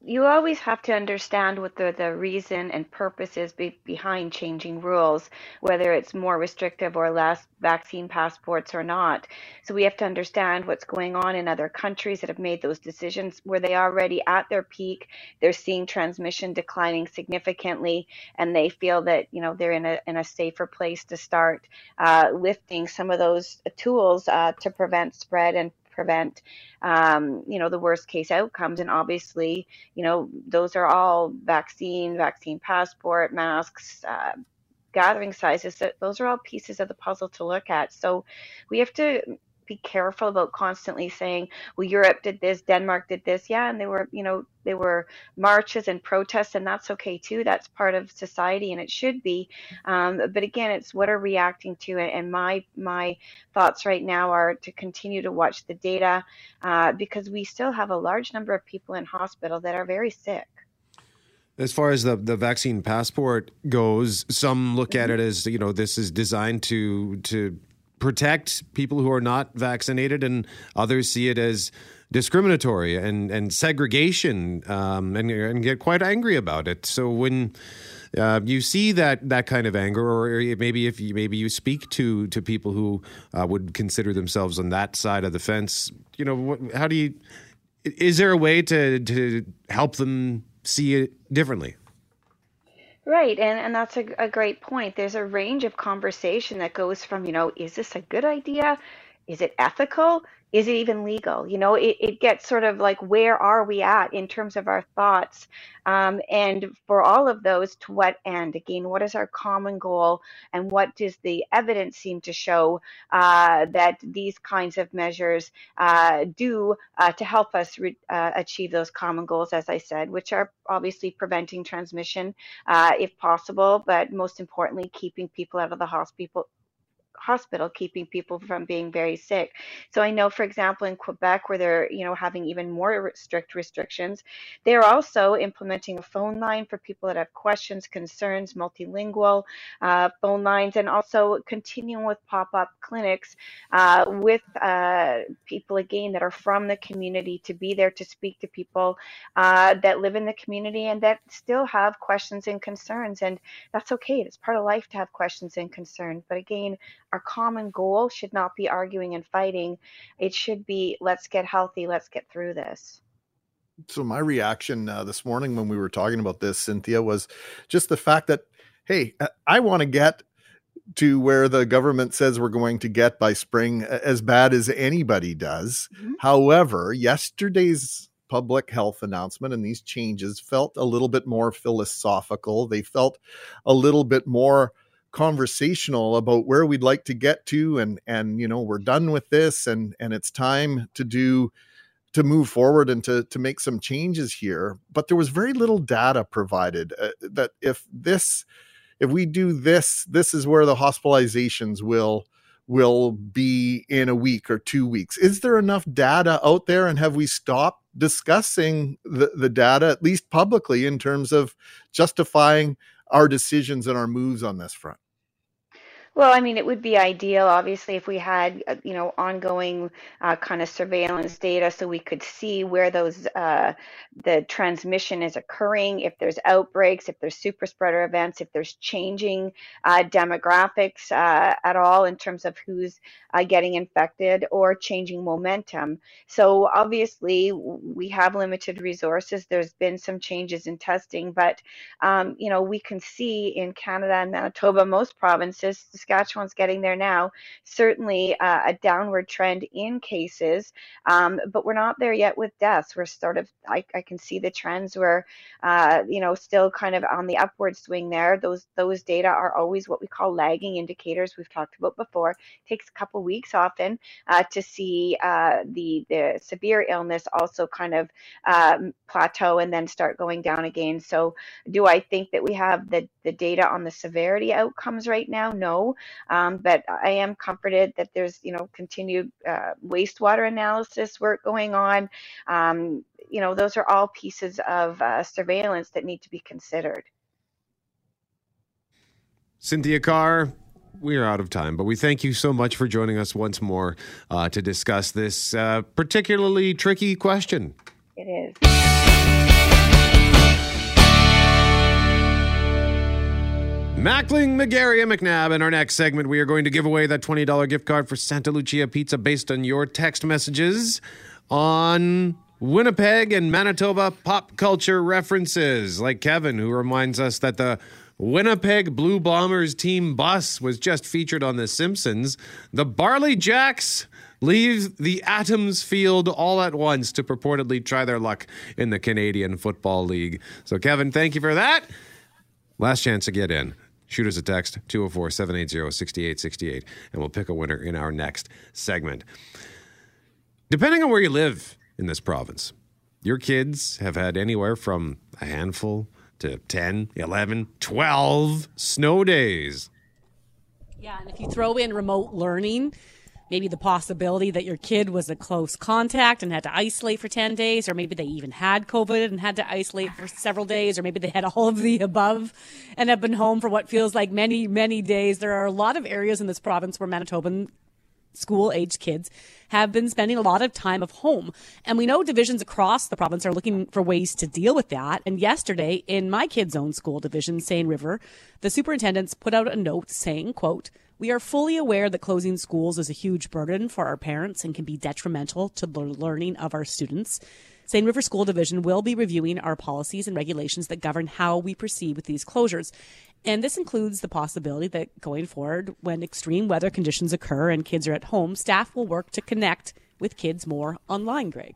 You always have to understand what the, the reason and purpose is be, behind changing rules, whether it's more restrictive or less vaccine passports or not. So we have to understand what's going on in other countries that have made those decisions where they already at their peak, they're seeing transmission declining significantly, and they feel that you know they're in a in a safer place to start uh, lifting some of those tools uh, to prevent spread and prevent um, you know the worst case outcomes. And obviously you know those are all vaccine vaccine passport masks uh, gathering sizes. Those are all pieces of the puzzle to look at. So we have to be careful about constantly saying, well, Europe did this, Denmark did this. Yeah, and they were, you know, there were marches and protests, and that's okay too. That's part of society, and it should be. Um, but again, it's what are reacting to it. And my my thoughts right now are to continue to watch the data uh, because we still have a large number of people in hospital that are very sick.
As far as the, the vaccine passport goes, some look at it as you know this is designed to to protect people who are not vaccinated, and others see it as discriminatory and and segregation, um, and, and get quite angry about it. So when uh, you see that that kind of anger, or maybe if you maybe you speak to to people who uh, would consider themselves on that side of the fence, you know, how do you? Is there a way to to help them see it differently?
Right, and, and that's a, a great point. There's a range of conversation that goes from, you know, is this a good idea? Is it ethical? is it even legal? You know, it, it gets sort of like where are we at in terms of our thoughts? Um, and for all of those, to what end? Again, what is our common goal? And what does the evidence seem to show uh, that these kinds of measures uh, do uh, to help us re- uh, achieve those common goals, as I said, which are obviously preventing transmission uh, if possible, but most importantly, keeping people out of the hospital hospital keeping people from being very sick. So I know, for example, in Quebec, where they're you know having even more strict restrictions, they're also implementing a phone line for people that have questions, concerns, multilingual uh, phone lines, and also continuing with pop-up clinics uh, with uh, people again that are from the community to be there to speak to people uh, that live in the community and that still have questions and concerns, and that's okay. It's part of life to have questions and concerns, but again our common goal should not be arguing and fighting. It should be let's get healthy, let's get through this.
So my reaction uh, this morning when we were talking about this, Cynthia, was just the fact that hey, uh, I want to get to where the government says we're going to get by spring as bad as anybody does. Mm-hmm. However, yesterday's public health announcement and these changes felt a little bit more philosophical. They felt a little bit more conversational about where we'd like to get to and and you know we're done with this and and it's time to do to move forward and to to make some changes here. But there was very little data provided uh, that if this if we do this this is where the hospitalizations will will be in a week or two weeks. Is there enough data out there and have we stopped discussing the, the data at least publicly in terms of justifying our decisions and our moves on this front
well, I mean, it would be ideal, obviously, if we had, uh, you know, ongoing uh, kind of surveillance data so we could see where those, uh, the transmission is occurring, if there's outbreaks, if there's super spreader events, if there's changing uh, demographics uh, at all in terms of who's getting infected or changing momentum. So obviously, we have limited resources. There's been some changes in testing, but, um, you know, we can see in Canada and Manitoba, most provinces, Saskatchewan's getting there now. Certainly uh, a downward trend in cases, um, but we're not there yet with deaths. We're sort of, I, I can see the trends where, uh, you know, still kind of on the upward swing there. Those those data are always what we call lagging indicators. We've talked about before. It takes a couple weeks often uh, to see uh, the the severe illness also kind of um, plateau and then start going down again. So, do I think that we have the the data on the severity outcomes right now? No, um, but I am comforted that there's you know continued uh, wastewater analysis work going on. Um, you know, those are all pieces of uh, surveillance that need to be considered.
Cynthia Carr, we are out of time, but we thank you so much for joining us once more uh, to discuss this uh, particularly tricky question.
It is.
Mackling, McGarry, and McNabb. In our next segment, we are going to give away that $20 gift card for Santa Lucia Pizza based on your text messages on Winnipeg and Manitoba pop culture references, like Kevin, who reminds us that the Winnipeg Blue Bombers team bus was just featured on The Simpsons. The Barley Jacks leave the Atoms field all at once to purportedly try their luck in the Canadian Football League. So, Kevin, thank you for that. Last chance to get in. Shoot us a text, 204 780 6868, and we'll pick a winner in our next segment. Depending on where you live in this province, your kids have had anywhere from a handful to 10, 11, 12 snow days.
Yeah, and if you throw in remote learning, maybe the possibility that your kid was a close contact and had to isolate for 10 days, or maybe they even had COVID and had to isolate for several days, or maybe they had all of the above and have been home for what feels like many, many days. There are a lot of areas in this province where Manitoban school aged kids have been spending a lot of time at home. And we know divisions across the province are looking for ways to deal with that. And yesterday in my kids' own school division, Seine River, the superintendents put out a note saying, quote, we are fully aware that closing schools is a huge burden for our parents and can be detrimental to the learning of our students. Seine River School Division will be reviewing our policies and regulations that govern how we proceed with these closures. And this includes the possibility that going forward, when extreme weather conditions occur and kids are at home, staff will work to connect with kids more online, Greg.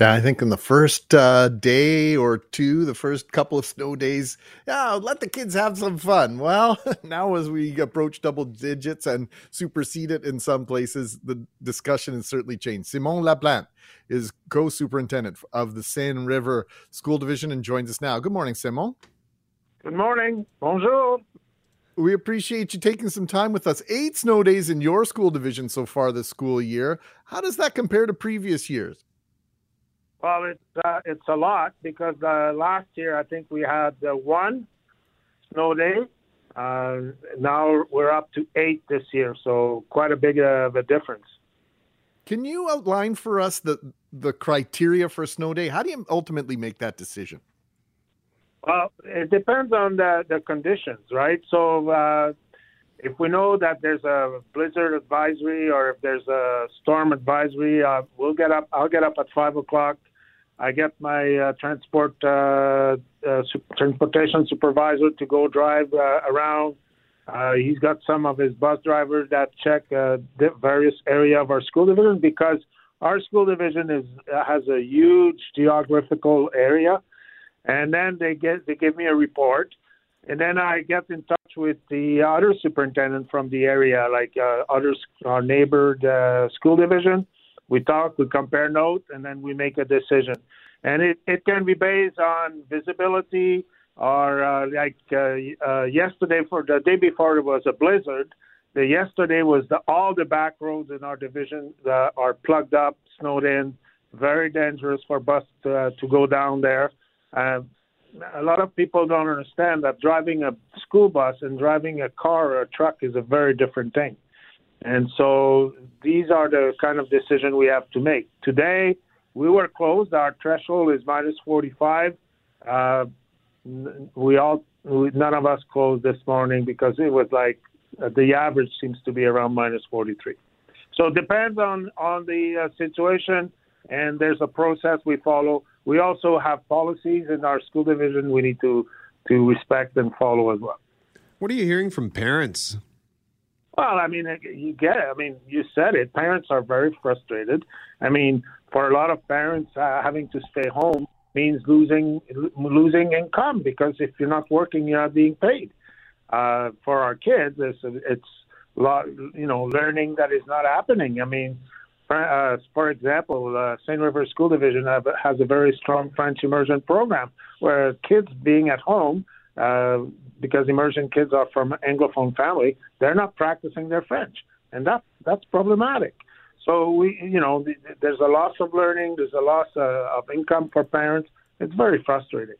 Yeah, I think in the first uh, day or two, the first couple of snow days, yeah, let the kids have some fun. Well, now as we approach double digits and supersede it in some places, the discussion has certainly changed. Simon Laplante is co-superintendent of the Seine River School Division and joins us now. Good morning, Simon.
Good morning. Bonjour.
We appreciate you taking some time with us. Eight snow days in your school division so far this school year. How does that compare to previous years?
Well, it's uh, it's a lot because uh, last year I think we had uh, one snow day. Uh, now we're up to eight this year, so quite a big uh, of a difference.
Can you outline for us the the criteria for a snow day? How do you ultimately make that decision?
Well, it depends on the, the conditions, right? So uh, if we know that there's a blizzard advisory or if there's a storm advisory, uh, we'll get up. I'll get up at five o'clock. I get my uh, transport uh, uh, transportation supervisor to go drive uh, around. he's got some of his bus drivers that check the various area of our school division because our school division is has a huge geographical area and then they get they give me a report, and then I get in touch with the other superintendent from the area, like uh, others, our neighbored uh, school division. We talk, we compare notes, and then we make a decision. And it, it can be based on visibility, or uh, like uh, uh, yesterday for the day before it was a blizzard. The yesterday was the all the back roads in our division uh, are plugged up, snowed in, very dangerous for bus to, uh, to go down there. Uh, a lot of people don't understand that driving a school bus and driving a car or a truck is a very different thing. And so these are the kind of decision we have to make. Today, we were closed. Our threshold is minus 45. Uh, we all, we, none of us closed this morning because it was like uh, the average seems to be around minus 43. So it depends on on the uh, situation, and there's a process we follow we also have policies in our school division we need to to respect and follow as well.
What are you hearing from parents?
Well, I mean, you get it. I mean, you said it. Parents are very frustrated. I mean, for a lot of parents, uh, having to stay home means losing losing income because if you're not working, you're not being paid. Uh, for our kids, it's it's lot, you know learning that is not happening. I mean, for, uh, for example, uh, Seine River School Division have, has a very strong French immersion program where kids being at home uh, because immersion kids are from anglophone family, they're not practicing their French, and that that's problematic. So we, you know, there's a loss of learning, there's a loss uh, of income for parents. It's very frustrating.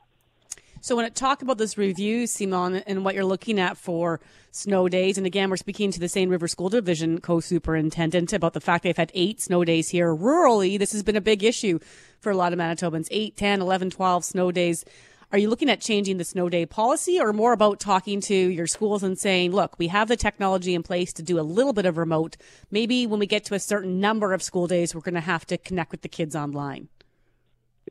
So when it talk about this review, Simon, and what you're looking at for snow days, and again, we're speaking to the Seine River School Division co-superintendent about the fact they've had eight snow days here. Rurally, this has been a big issue for a lot of Manitobans. 8, 10, 11, 12 snow days. Are you looking at changing the snow day policy or more about talking to your schools and saying, look, we have the technology in place to do a little bit of remote. Maybe when we get to a certain number of school days, we're going to have to connect with the kids online?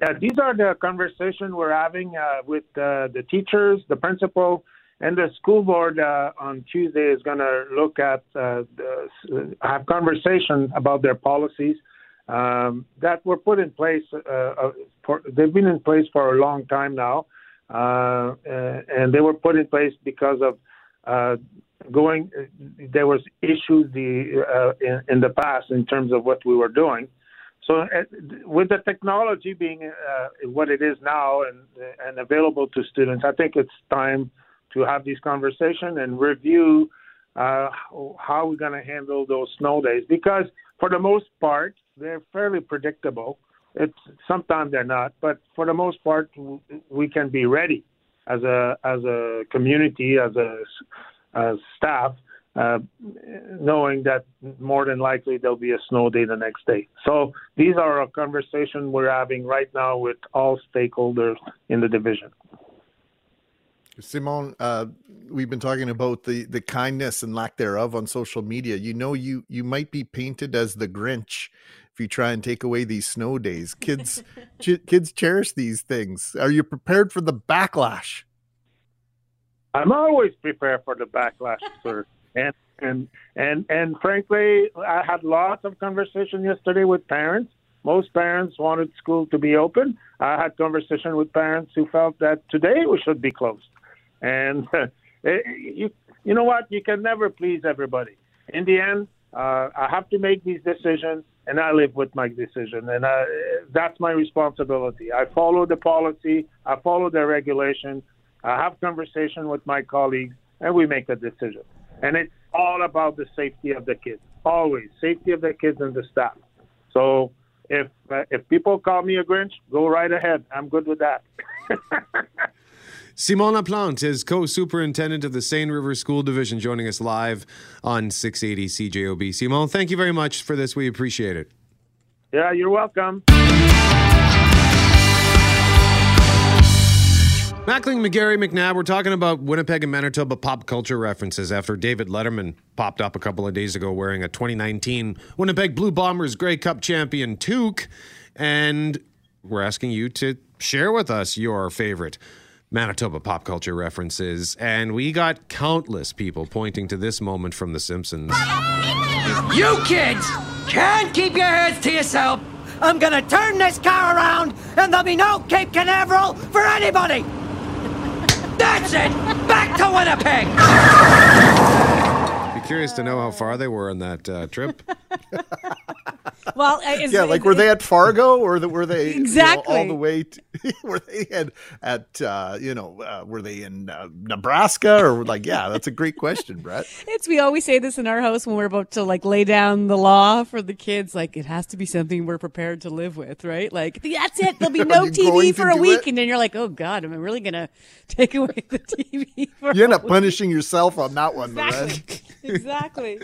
Yeah, these are the conversations we're having uh, with uh, the teachers, the principal, and the school board uh, on Tuesday is going to look at uh, the, have conversation about their policies um, that were put in place. Uh, uh, for, they've been in place for a long time now, and they were put in place because of going. There was issues the in, in the past in terms of what we were doing. So, uh, with the technology being uh, what it is now and and available to students, I think it's time to have these conversation and review uh, how we're going to handle those snow days. Because for the most part, they're fairly predictable. It's sometimes they're not, but for the most part, we can be ready as a as a community, as a as staff uh, knowing that more than likely there'll be a snow day the next day. So these are a conversation we're having right now with all stakeholders in the division.
Simon, uh, we've been talking about the, the kindness and lack thereof on social media. You know, you you might be painted as the Grinch if you try and take away these snow days. Kids, ch- kids cherish these things. Are you prepared for the backlash?
I'm always prepared for the backlash, sir. And and and and frankly, I had lots of conversation yesterday with parents. Most parents wanted school to be open. I had conversation with parents who felt that today we should be closed. And uh, you you know what? You can never please everybody. In the end, uh, I have to make these decisions, and I live with my decision, and uh, that's my responsibility. I follow the policy, I follow the regulation, I have conversation with my colleagues, and we make a decision and it's all about the safety of the kids. Always safety of the kids and the staff. So if uh, if people call me a Grinch, go right ahead. I'm good with that.
Simon Laplante is co-superintendent of the Seine River School Division, joining us live on 680 CJOB. Simon, thank you very much for this. We appreciate it.
Yeah, you're welcome.
Mackling, McGarry, McNabb, we're talking about Winnipeg and Manitoba pop culture references after David Letterman popped up a couple of days ago wearing a 2019 Winnipeg Blue Bombers Grey Cup champion toque. And we're asking you to share with us your favorite Manitoba pop culture references. And we got countless people pointing to this moment from The Simpsons.
You kids can't keep your heads to yourself. I'm gonna turn this car around, and there'll be no Cape Canaveral for anybody. That's it! Back to Winnipeg!
Be curious to know how far they were on that uh, trip.
well, uh,
yeah, like were they at Fargo or the, were they
exactly
you know, all the way? To, were they at at uh, you know uh, were they in uh, Nebraska or like yeah? That's a great question, Brett.
It's we always say this in our house when we're about to like lay down the law for the kids. Like it has to be something we're prepared to live with, right? Like that's it. There'll be no TV for a week, it? and then you're like, oh god, am I really gonna take away the TV?
you end up punishing yourself on that one,
exactly. Exactly.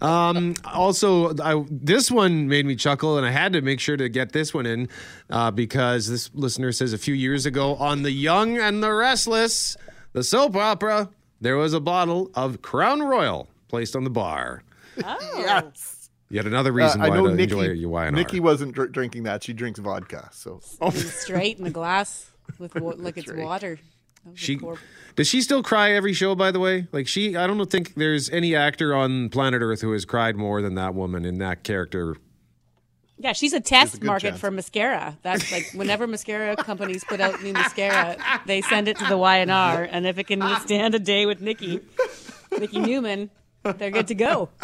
Um, also, I, this one made me chuckle, and I had to make sure to get this one in uh, because this listener says a few years ago on The Young and the Restless, the soap opera, there was a bottle of Crown Royal placed on the bar.
Oh.
yes.
Yet another reason
uh,
why to
Nikki,
enjoy your wine.
Nikki wasn't dr- drinking that; she drinks vodka. So
oh. straight in the glass with like it's right. water.
She does she still cry every show? By the way, like she, I don't think there's any actor on planet Earth who has cried more than that woman in that character.
Yeah, she's a test
good
market
chance.
for mascara. That's like whenever mascara companies put out new mascara, they send it to the YNR, and if it can withstand a day with Nikki, Nikki Newman, they're good to go.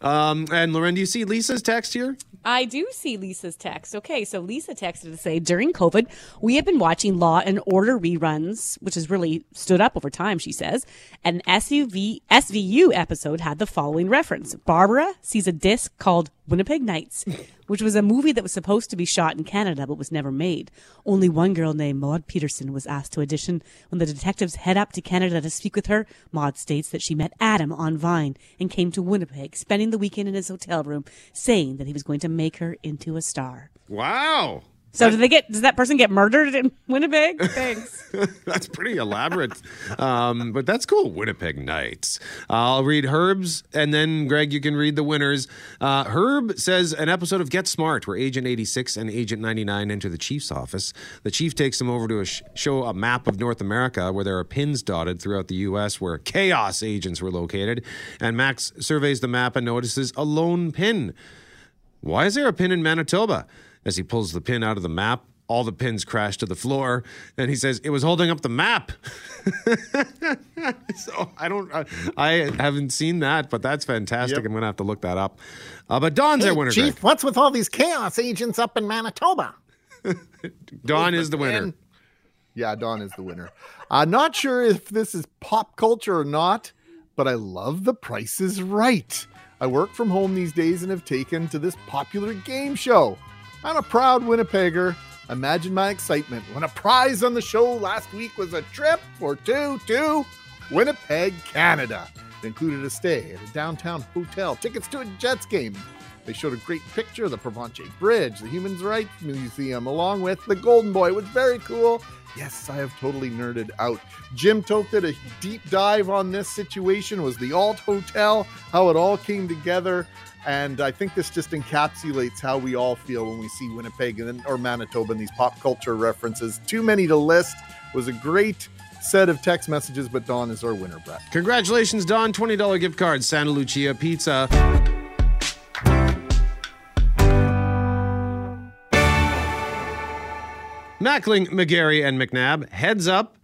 Um, and Loren, do you see Lisa's text here?
I do see Lisa's text. Okay, so Lisa texted to say during COVID, we have been watching Law and Order reruns, which has really stood up over time, she says. An SUV SVU episode had the following reference. Barbara sees a disc called Winnipeg Nights, which was a movie that was supposed to be shot in Canada but was never made. Only one girl named Maud Peterson was asked to audition. When the detectives head up to Canada to speak with her, Maud states that she met Adam on Vine and came to Winnipeg, spending the weekend in his hotel room, saying that he was going to make her into a star.
Wow.
So, do they get? Does that person get murdered in Winnipeg? Thanks.
that's pretty elaborate. Um, but that's cool. Winnipeg Nights. I'll read Herb's, and then Greg, you can read the winners. Uh, Herb says an episode of Get Smart, where Agent 86 and Agent 99 enter the chief's office. The chief takes them over to a sh- show a map of North America where there are pins dotted throughout the U.S. where chaos agents were located. And Max surveys the map and notices a lone pin. Why is there a pin in Manitoba? As he pulls the pin out of the map, all the pins crash to the floor, and he says it was holding up the map. so I don't, I, I haven't seen that, but that's fantastic.
Yep.
I'm gonna have to look that up. Uh, but Don's our winner.
Chief,
Greg.
what's with all these chaos agents up in Manitoba?
Don is the winner.
Yeah, Don is the winner. I'm not sure if this is pop culture or not, but I love the price is right. I work from home these days and have taken to this popular game show. I'm a proud Winnipegger. Imagine my excitement when a prize on the show last week was a trip for two to Winnipeg, Canada. It included a stay at a downtown hotel, tickets to a Jets game. They showed a great picture of the Provencher Bridge, the Human Rights Museum, along with the Golden Boy. It was very cool. Yes, I have totally nerded out. Jim Toth did a deep dive on this situation, was the Alt Hotel, how it all came together. And I think this just encapsulates how we all feel when we see Winnipeg and, or Manitoba and these pop culture references. Too many to list. was a great set of text messages, but Don is our winner, Brett.
Congratulations, Don. $20 gift card, Santa Lucia Pizza. Mackling, McGarry, and McNabb heads up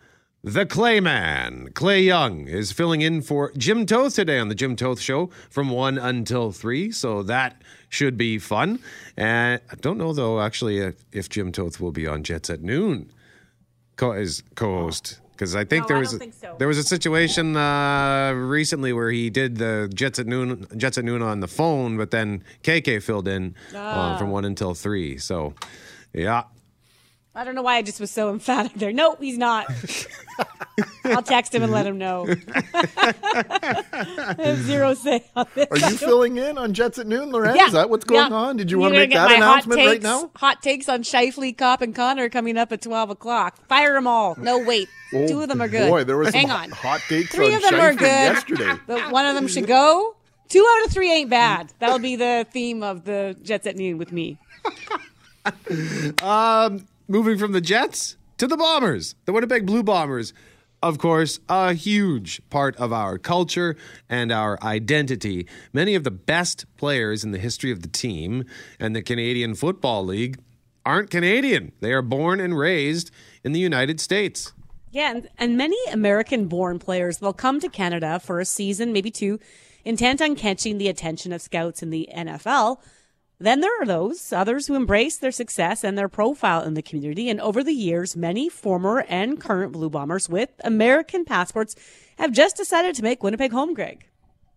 the Clayman. Clay Young is filling in for Jim Toth today on the Jim Toth Show from 1 until 3, so that should be fun. And I don't know, though, actually, if, if Jim Toth will be on Jets at Noon co- as co-host. Because I think
No,
there was
think so.
there was a situation uh, recently where he did the Jets at noon Jets at noon on the phone, but then KK filled in uh,
Ah.
from one until three. So, yeah,
I don't know why I just was so emphatic there. No, he's not. I'll text him and let him know. I have zero say on this.
Are you filling in on Jets at Noon, Lorenz?
Yeah,
Is that what's going
yeah.
on? Did you
You're
want to make that announcement
hot
right
takes,
now?
Hot takes on Scheifele, Copp, and Connor coming up at 12 o'clock. Fire them all. No, wait.
Oh,
Two of them are good.
Boy, there was
Hang on.
hot takes
Three of them are good.
yesterday.
But one of them should go. Two out of three ain't bad. That'll be the theme of the Jets at Noon with me.
Um, moving from the Jets to the Bombers, the Winnipeg Blue Bombers. Of course, a huge part of our culture and our identity. Many of the best players in the history of the team and the Canadian Football League aren't Canadian. They are born and raised in the United States.
Yeah, and, and many American born players will come to Canada for a season, maybe two, intent on catching the attention of scouts in the NFL. Then there are those others who embrace their success and their profile in the community. And over the years, many former and current Blue Bombers with American passports have just decided to make Winnipeg home, Greg.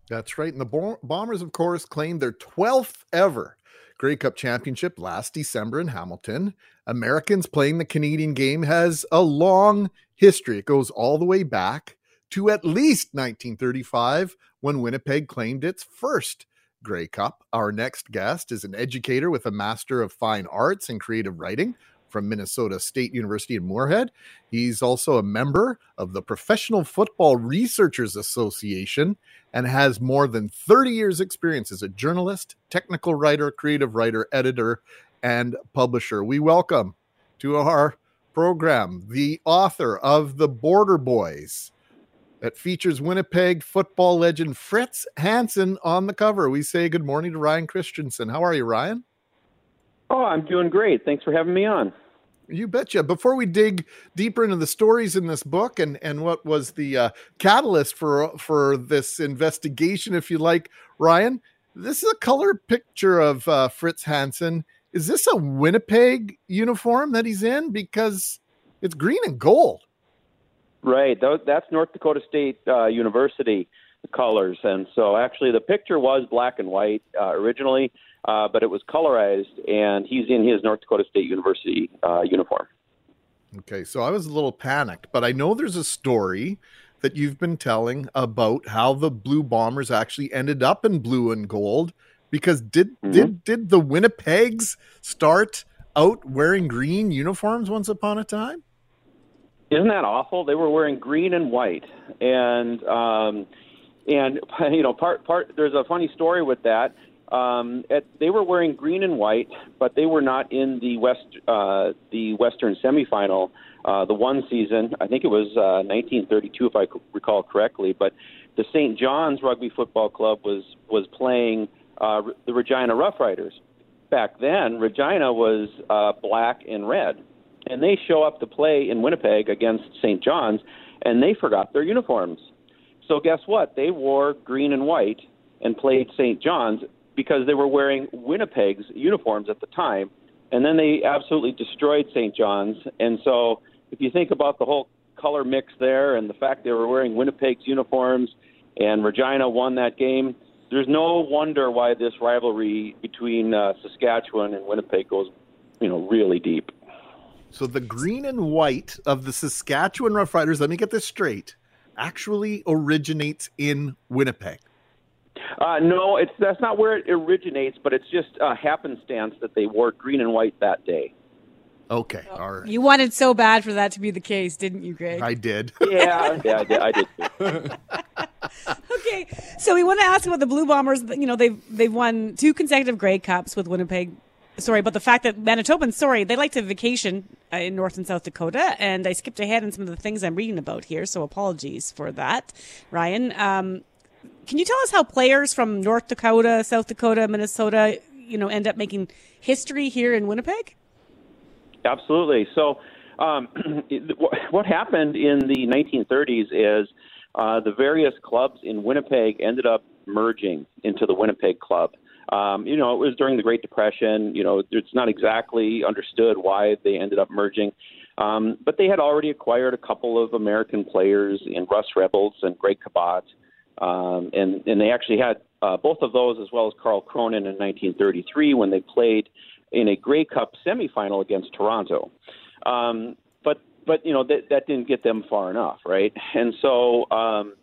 That's right. And the Bo- Bombers, of course, claimed their 12th ever Grey Cup championship last December in Hamilton. Americans playing the Canadian game has a long history. It goes all the way back to at least 1935 when Winnipeg claimed its first Grey Cup. Our next guest is an educator with a Master of Fine Arts in Creative Writing from Minnesota State University in Moorhead. He's also a member of the Professional Football Researchers Association and has more than 30 years experience as a journalist, technical writer, creative writer, editor, and publisher. We welcome to our program, the author of The Border Boys that features Winnipeg football legend Fritz Hansen on the cover. We say good morning to Ryan Christensen. How are you, Ryan?
Oh, I'm doing great. Thanks for having me on.
You betcha. Before we dig deeper into the stories in this book and, and what was the uh, catalyst for for this investigation, if you like, Ryan, this is a color picture of uh, Fritz Hansen. Is this a Winnipeg uniform that he's in? Because it's green and gold.
Right. That's North Dakota State uh, University colors, and so actually the picture was black and white uh, originally uh, but it was colorized, and he's in his North Dakota State University uh, uniform.
Okay, so I was a little panicked, but I know there's a story that you've been telling about how the Blue Bombers actually ended up in blue and gold because did mm-hmm. did did the Winnipegs start out wearing green uniforms once upon a time?
Isn't that awful? They were wearing green and white, and um, and you know part part. There's a funny story with that um, at, they were wearing green and white, but they were not in the west uh, the Western semifinal. Uh, the one season, I think it was uh, 1932, if I recall correctly. But the St. John's Rugby Football Club was was playing uh, the Regina Rough Riders. Back then, Regina was uh, black and red, and they show up to play in Winnipeg against St. John's, and they forgot their uniforms. So guess what? They wore green and white and played St. John's because they were wearing Winnipeg's uniforms at the time, and then they absolutely destroyed St. John's. And so, if you think about the whole color mix there and the fact they were wearing Winnipeg's uniforms, and Regina won that game, there's no wonder why this rivalry between uh, Saskatchewan and Winnipeg goes, you know, really deep.
So the green and white of the Saskatchewan Roughriders, let me get this straight, actually originates in Winnipeg.
Uh, no, it's that's not where it originates, but it's just a happenstance that they wore green and white that day.
Okay, all right.
You wanted so bad for that to be the case, didn't you, Greg?
I did.
yeah, yeah, I did. I did
okay, so we want to ask about the Blue Bombers. You know, they've they've won two consecutive Grey Cups with Winnipeg. Sorry, but the fact that Manitobans, sorry, they like to vacation uh, in North and South Dakota, and I skipped ahead in some of the things I'm reading about here, so apologies for that, Ryan. Um, can you tell us how players from North Dakota, South Dakota, Minnesota, you know, end up making history here in Winnipeg?
Absolutely. So, um, what happened in the 1930s is uh, the various clubs in Winnipeg ended up merging into the Winnipeg Club. Um, you know, it was during the Great Depression. You know, it's not exactly understood why they ended up merging. Um, but they had already acquired a couple of American players in Russ Rebholz and Greg Kabat. Um, and, and they actually had uh, both of those as well as Carl Cronin in 1933 when they played in a Grey Cup semifinal against Toronto. Um, but but you know that that didn't get them far enough, right? And so um,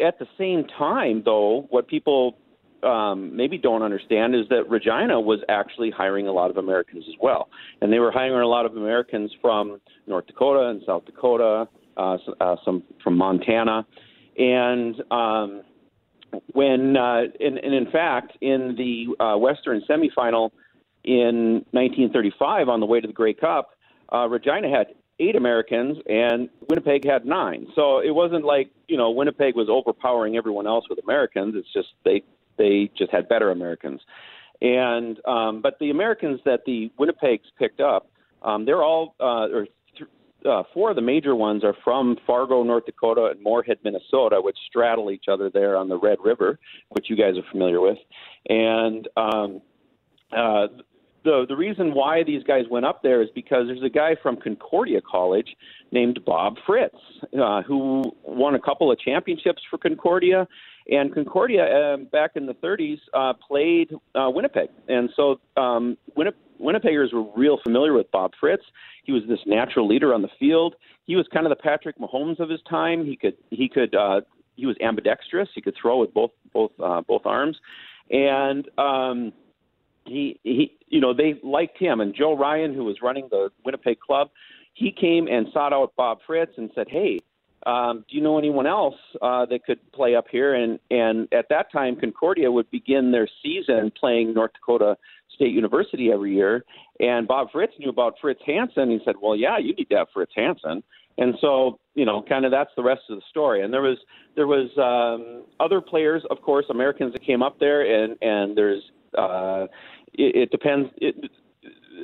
at the same time, though, what people um, maybe don't understand is that Regina was actually hiring a lot of Americans as well, and they were hiring a lot of Americans from North Dakota and South Dakota, uh, uh, some from Montana, and um, when uh, and, and in fact in the uh, Western semifinal in 1935 on the way to the Grey Cup, uh, Regina had eight Americans and Winnipeg had nine. So it wasn't like you know Winnipeg was overpowering everyone else with Americans. It's just they they just had better Americans. And um, but the Americans that the Winnipegs picked up, um, they're all uh, or uh, four of the major ones are from Fargo, North Dakota, and Moorhead, Minnesota, which straddle each other there on the Red River, which you guys are familiar with. And um, uh, the the reason why these guys went up there is because there's a guy from Concordia College named Bob Fritz uh, who won a couple of championships for Concordia, and Concordia uh, back in the 30s uh, played uh, Winnipeg, and so um, Winnipeg. Winnipeggers were real familiar with Bob Fritz. He was this natural leader on the field. He was kind of the Patrick Mahomes of his time. He could he could uh, he was ambidextrous. He could throw with both both uh, both arms, and um, he he you know they liked him. And Joe Ryan, who was running the Winnipeg club, he came and sought out Bob Fritz and said, "Hey, um, do you know anyone else uh, that could play up here? And and at that time, Concordia would begin their season playing North Dakota State University every year. And Bob Fritz knew about Fritz Hansen. He said, "Well, yeah, you need to have Fritz Hansen." And so, you know, kind of that's the rest of the story. And there was there was um, other players, of course, Americans that came up there, and and there's uh, it, it depends. It,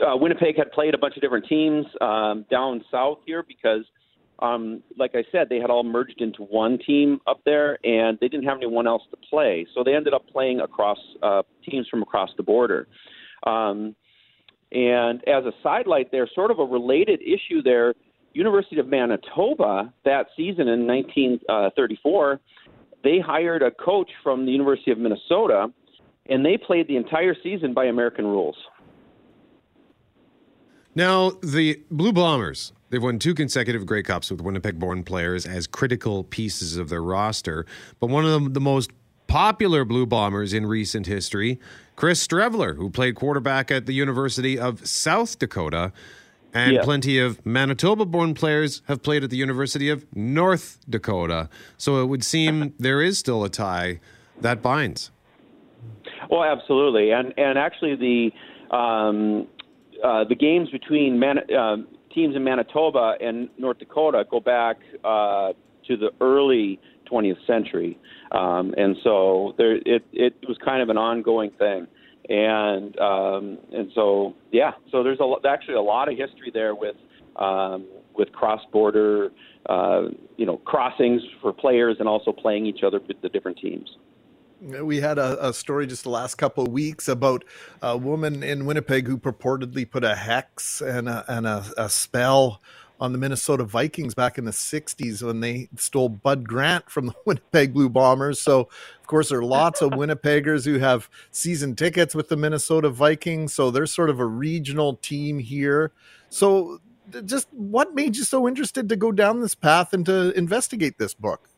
uh, Winnipeg had played a bunch of different teams um, down south here because um, like I said, they had all merged into one team up there, and they didn't have anyone else to play. So they ended up playing across uh, teams from across the border. Um, and as a sidelight there, sort of a related issue there, University of Manitoba that season in 1934, they hired a coach from the University of Minnesota, and they played the entire season by American rules.
Now, the Blue Bombers, they've won two consecutive Grey Cups with Winnipeg born players as critical pieces of their roster. But one of the, the most popular Blue Bombers in recent history, Chris Streveler, who played quarterback at the University of South Dakota. And
Yeah.
plenty of Manitoba born players have played at the University of North Dakota. So it would seem there is still a tie that binds.
Oh, absolutely, and and actually the um, uh, the games between Man- um teams in Manitoba and North Dakota go back uh, to the early 20th century, um, and so there it it was kind of an ongoing thing, and um, and so yeah, so there's a actually a lot of history there with um, with cross border. Uh, you know, crossings for players and also playing each other with the different teams.
We had a, a story just the last couple of weeks about a woman in Winnipeg who purportedly put a hex and a, and a, a spell on the Minnesota Vikings back in the 60s when they stole Bud Grant from the Winnipeg Blue Bombers. So, of course, there are lots of Winnipeggers who have season tickets with the Minnesota Vikings. So, they're sort of a regional team here. So, just what made you so interested to go down this path and to investigate this book?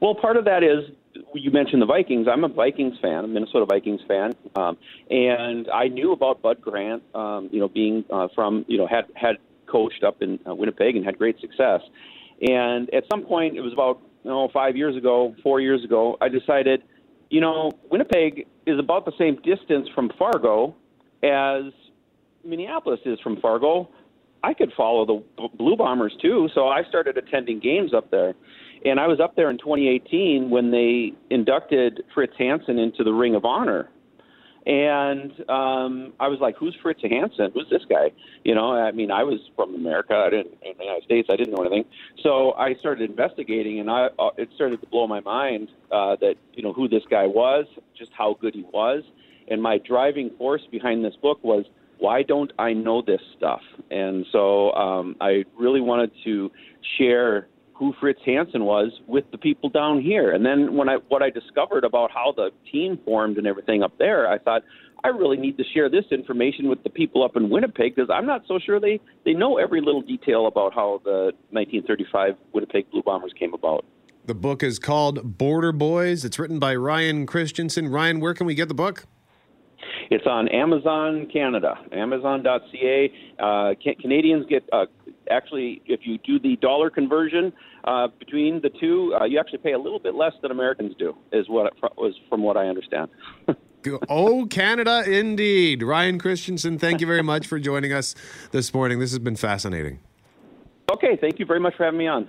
Well, part of that is you mentioned the Vikings. I'm a Vikings fan, a Minnesota Vikings fan, um, and I knew about Bud Grant. Um, you know, being uh, from you know had had coached up in uh, Winnipeg and had great success. And at some point, it was about you know five years ago, four years ago, I decided, you know, Winnipeg is about the same distance from Fargo as Minneapolis is from Fargo. I could follow the Blue Bombers too, so I started attending games up there. And I was up there in 2018 when they inducted Fritz Hanson into the Ring of Honor. And um, I was like, "Who's Fritz Hanson? Who's this guy?" You know, I mean, I was from America. I didn't in the United States. I didn't know anything. So I started investigating, and I uh, it started to blow my mind uh, that you know who this guy was, just how good he was. And my driving force behind this book was why don't I know this stuff? And so um, I really wanted to share who Fritz Hanson was with the people down here. And then when I what I discovered about how the team formed and everything up there, I thought I really need to share this information with the people up in Winnipeg because I'm not so sure they they know every little detail about how the 1935 Winnipeg Blue Bombers came about.
The book is called Border Boys. It's written by Ryan Christensen. Ryan, where can we get the book?
It's on Amazon Canada, Amazon.ca. Uh, ca- Canadians get uh, actually, if you do the dollar conversion uh, between the two, uh, you actually pay a little bit less than Americans do, is what was from what I understand.
oh, Canada, indeed. Ryan Christensen, thank you very much for joining us this morning. This has been fascinating.
Okay, thank you very much for having me on.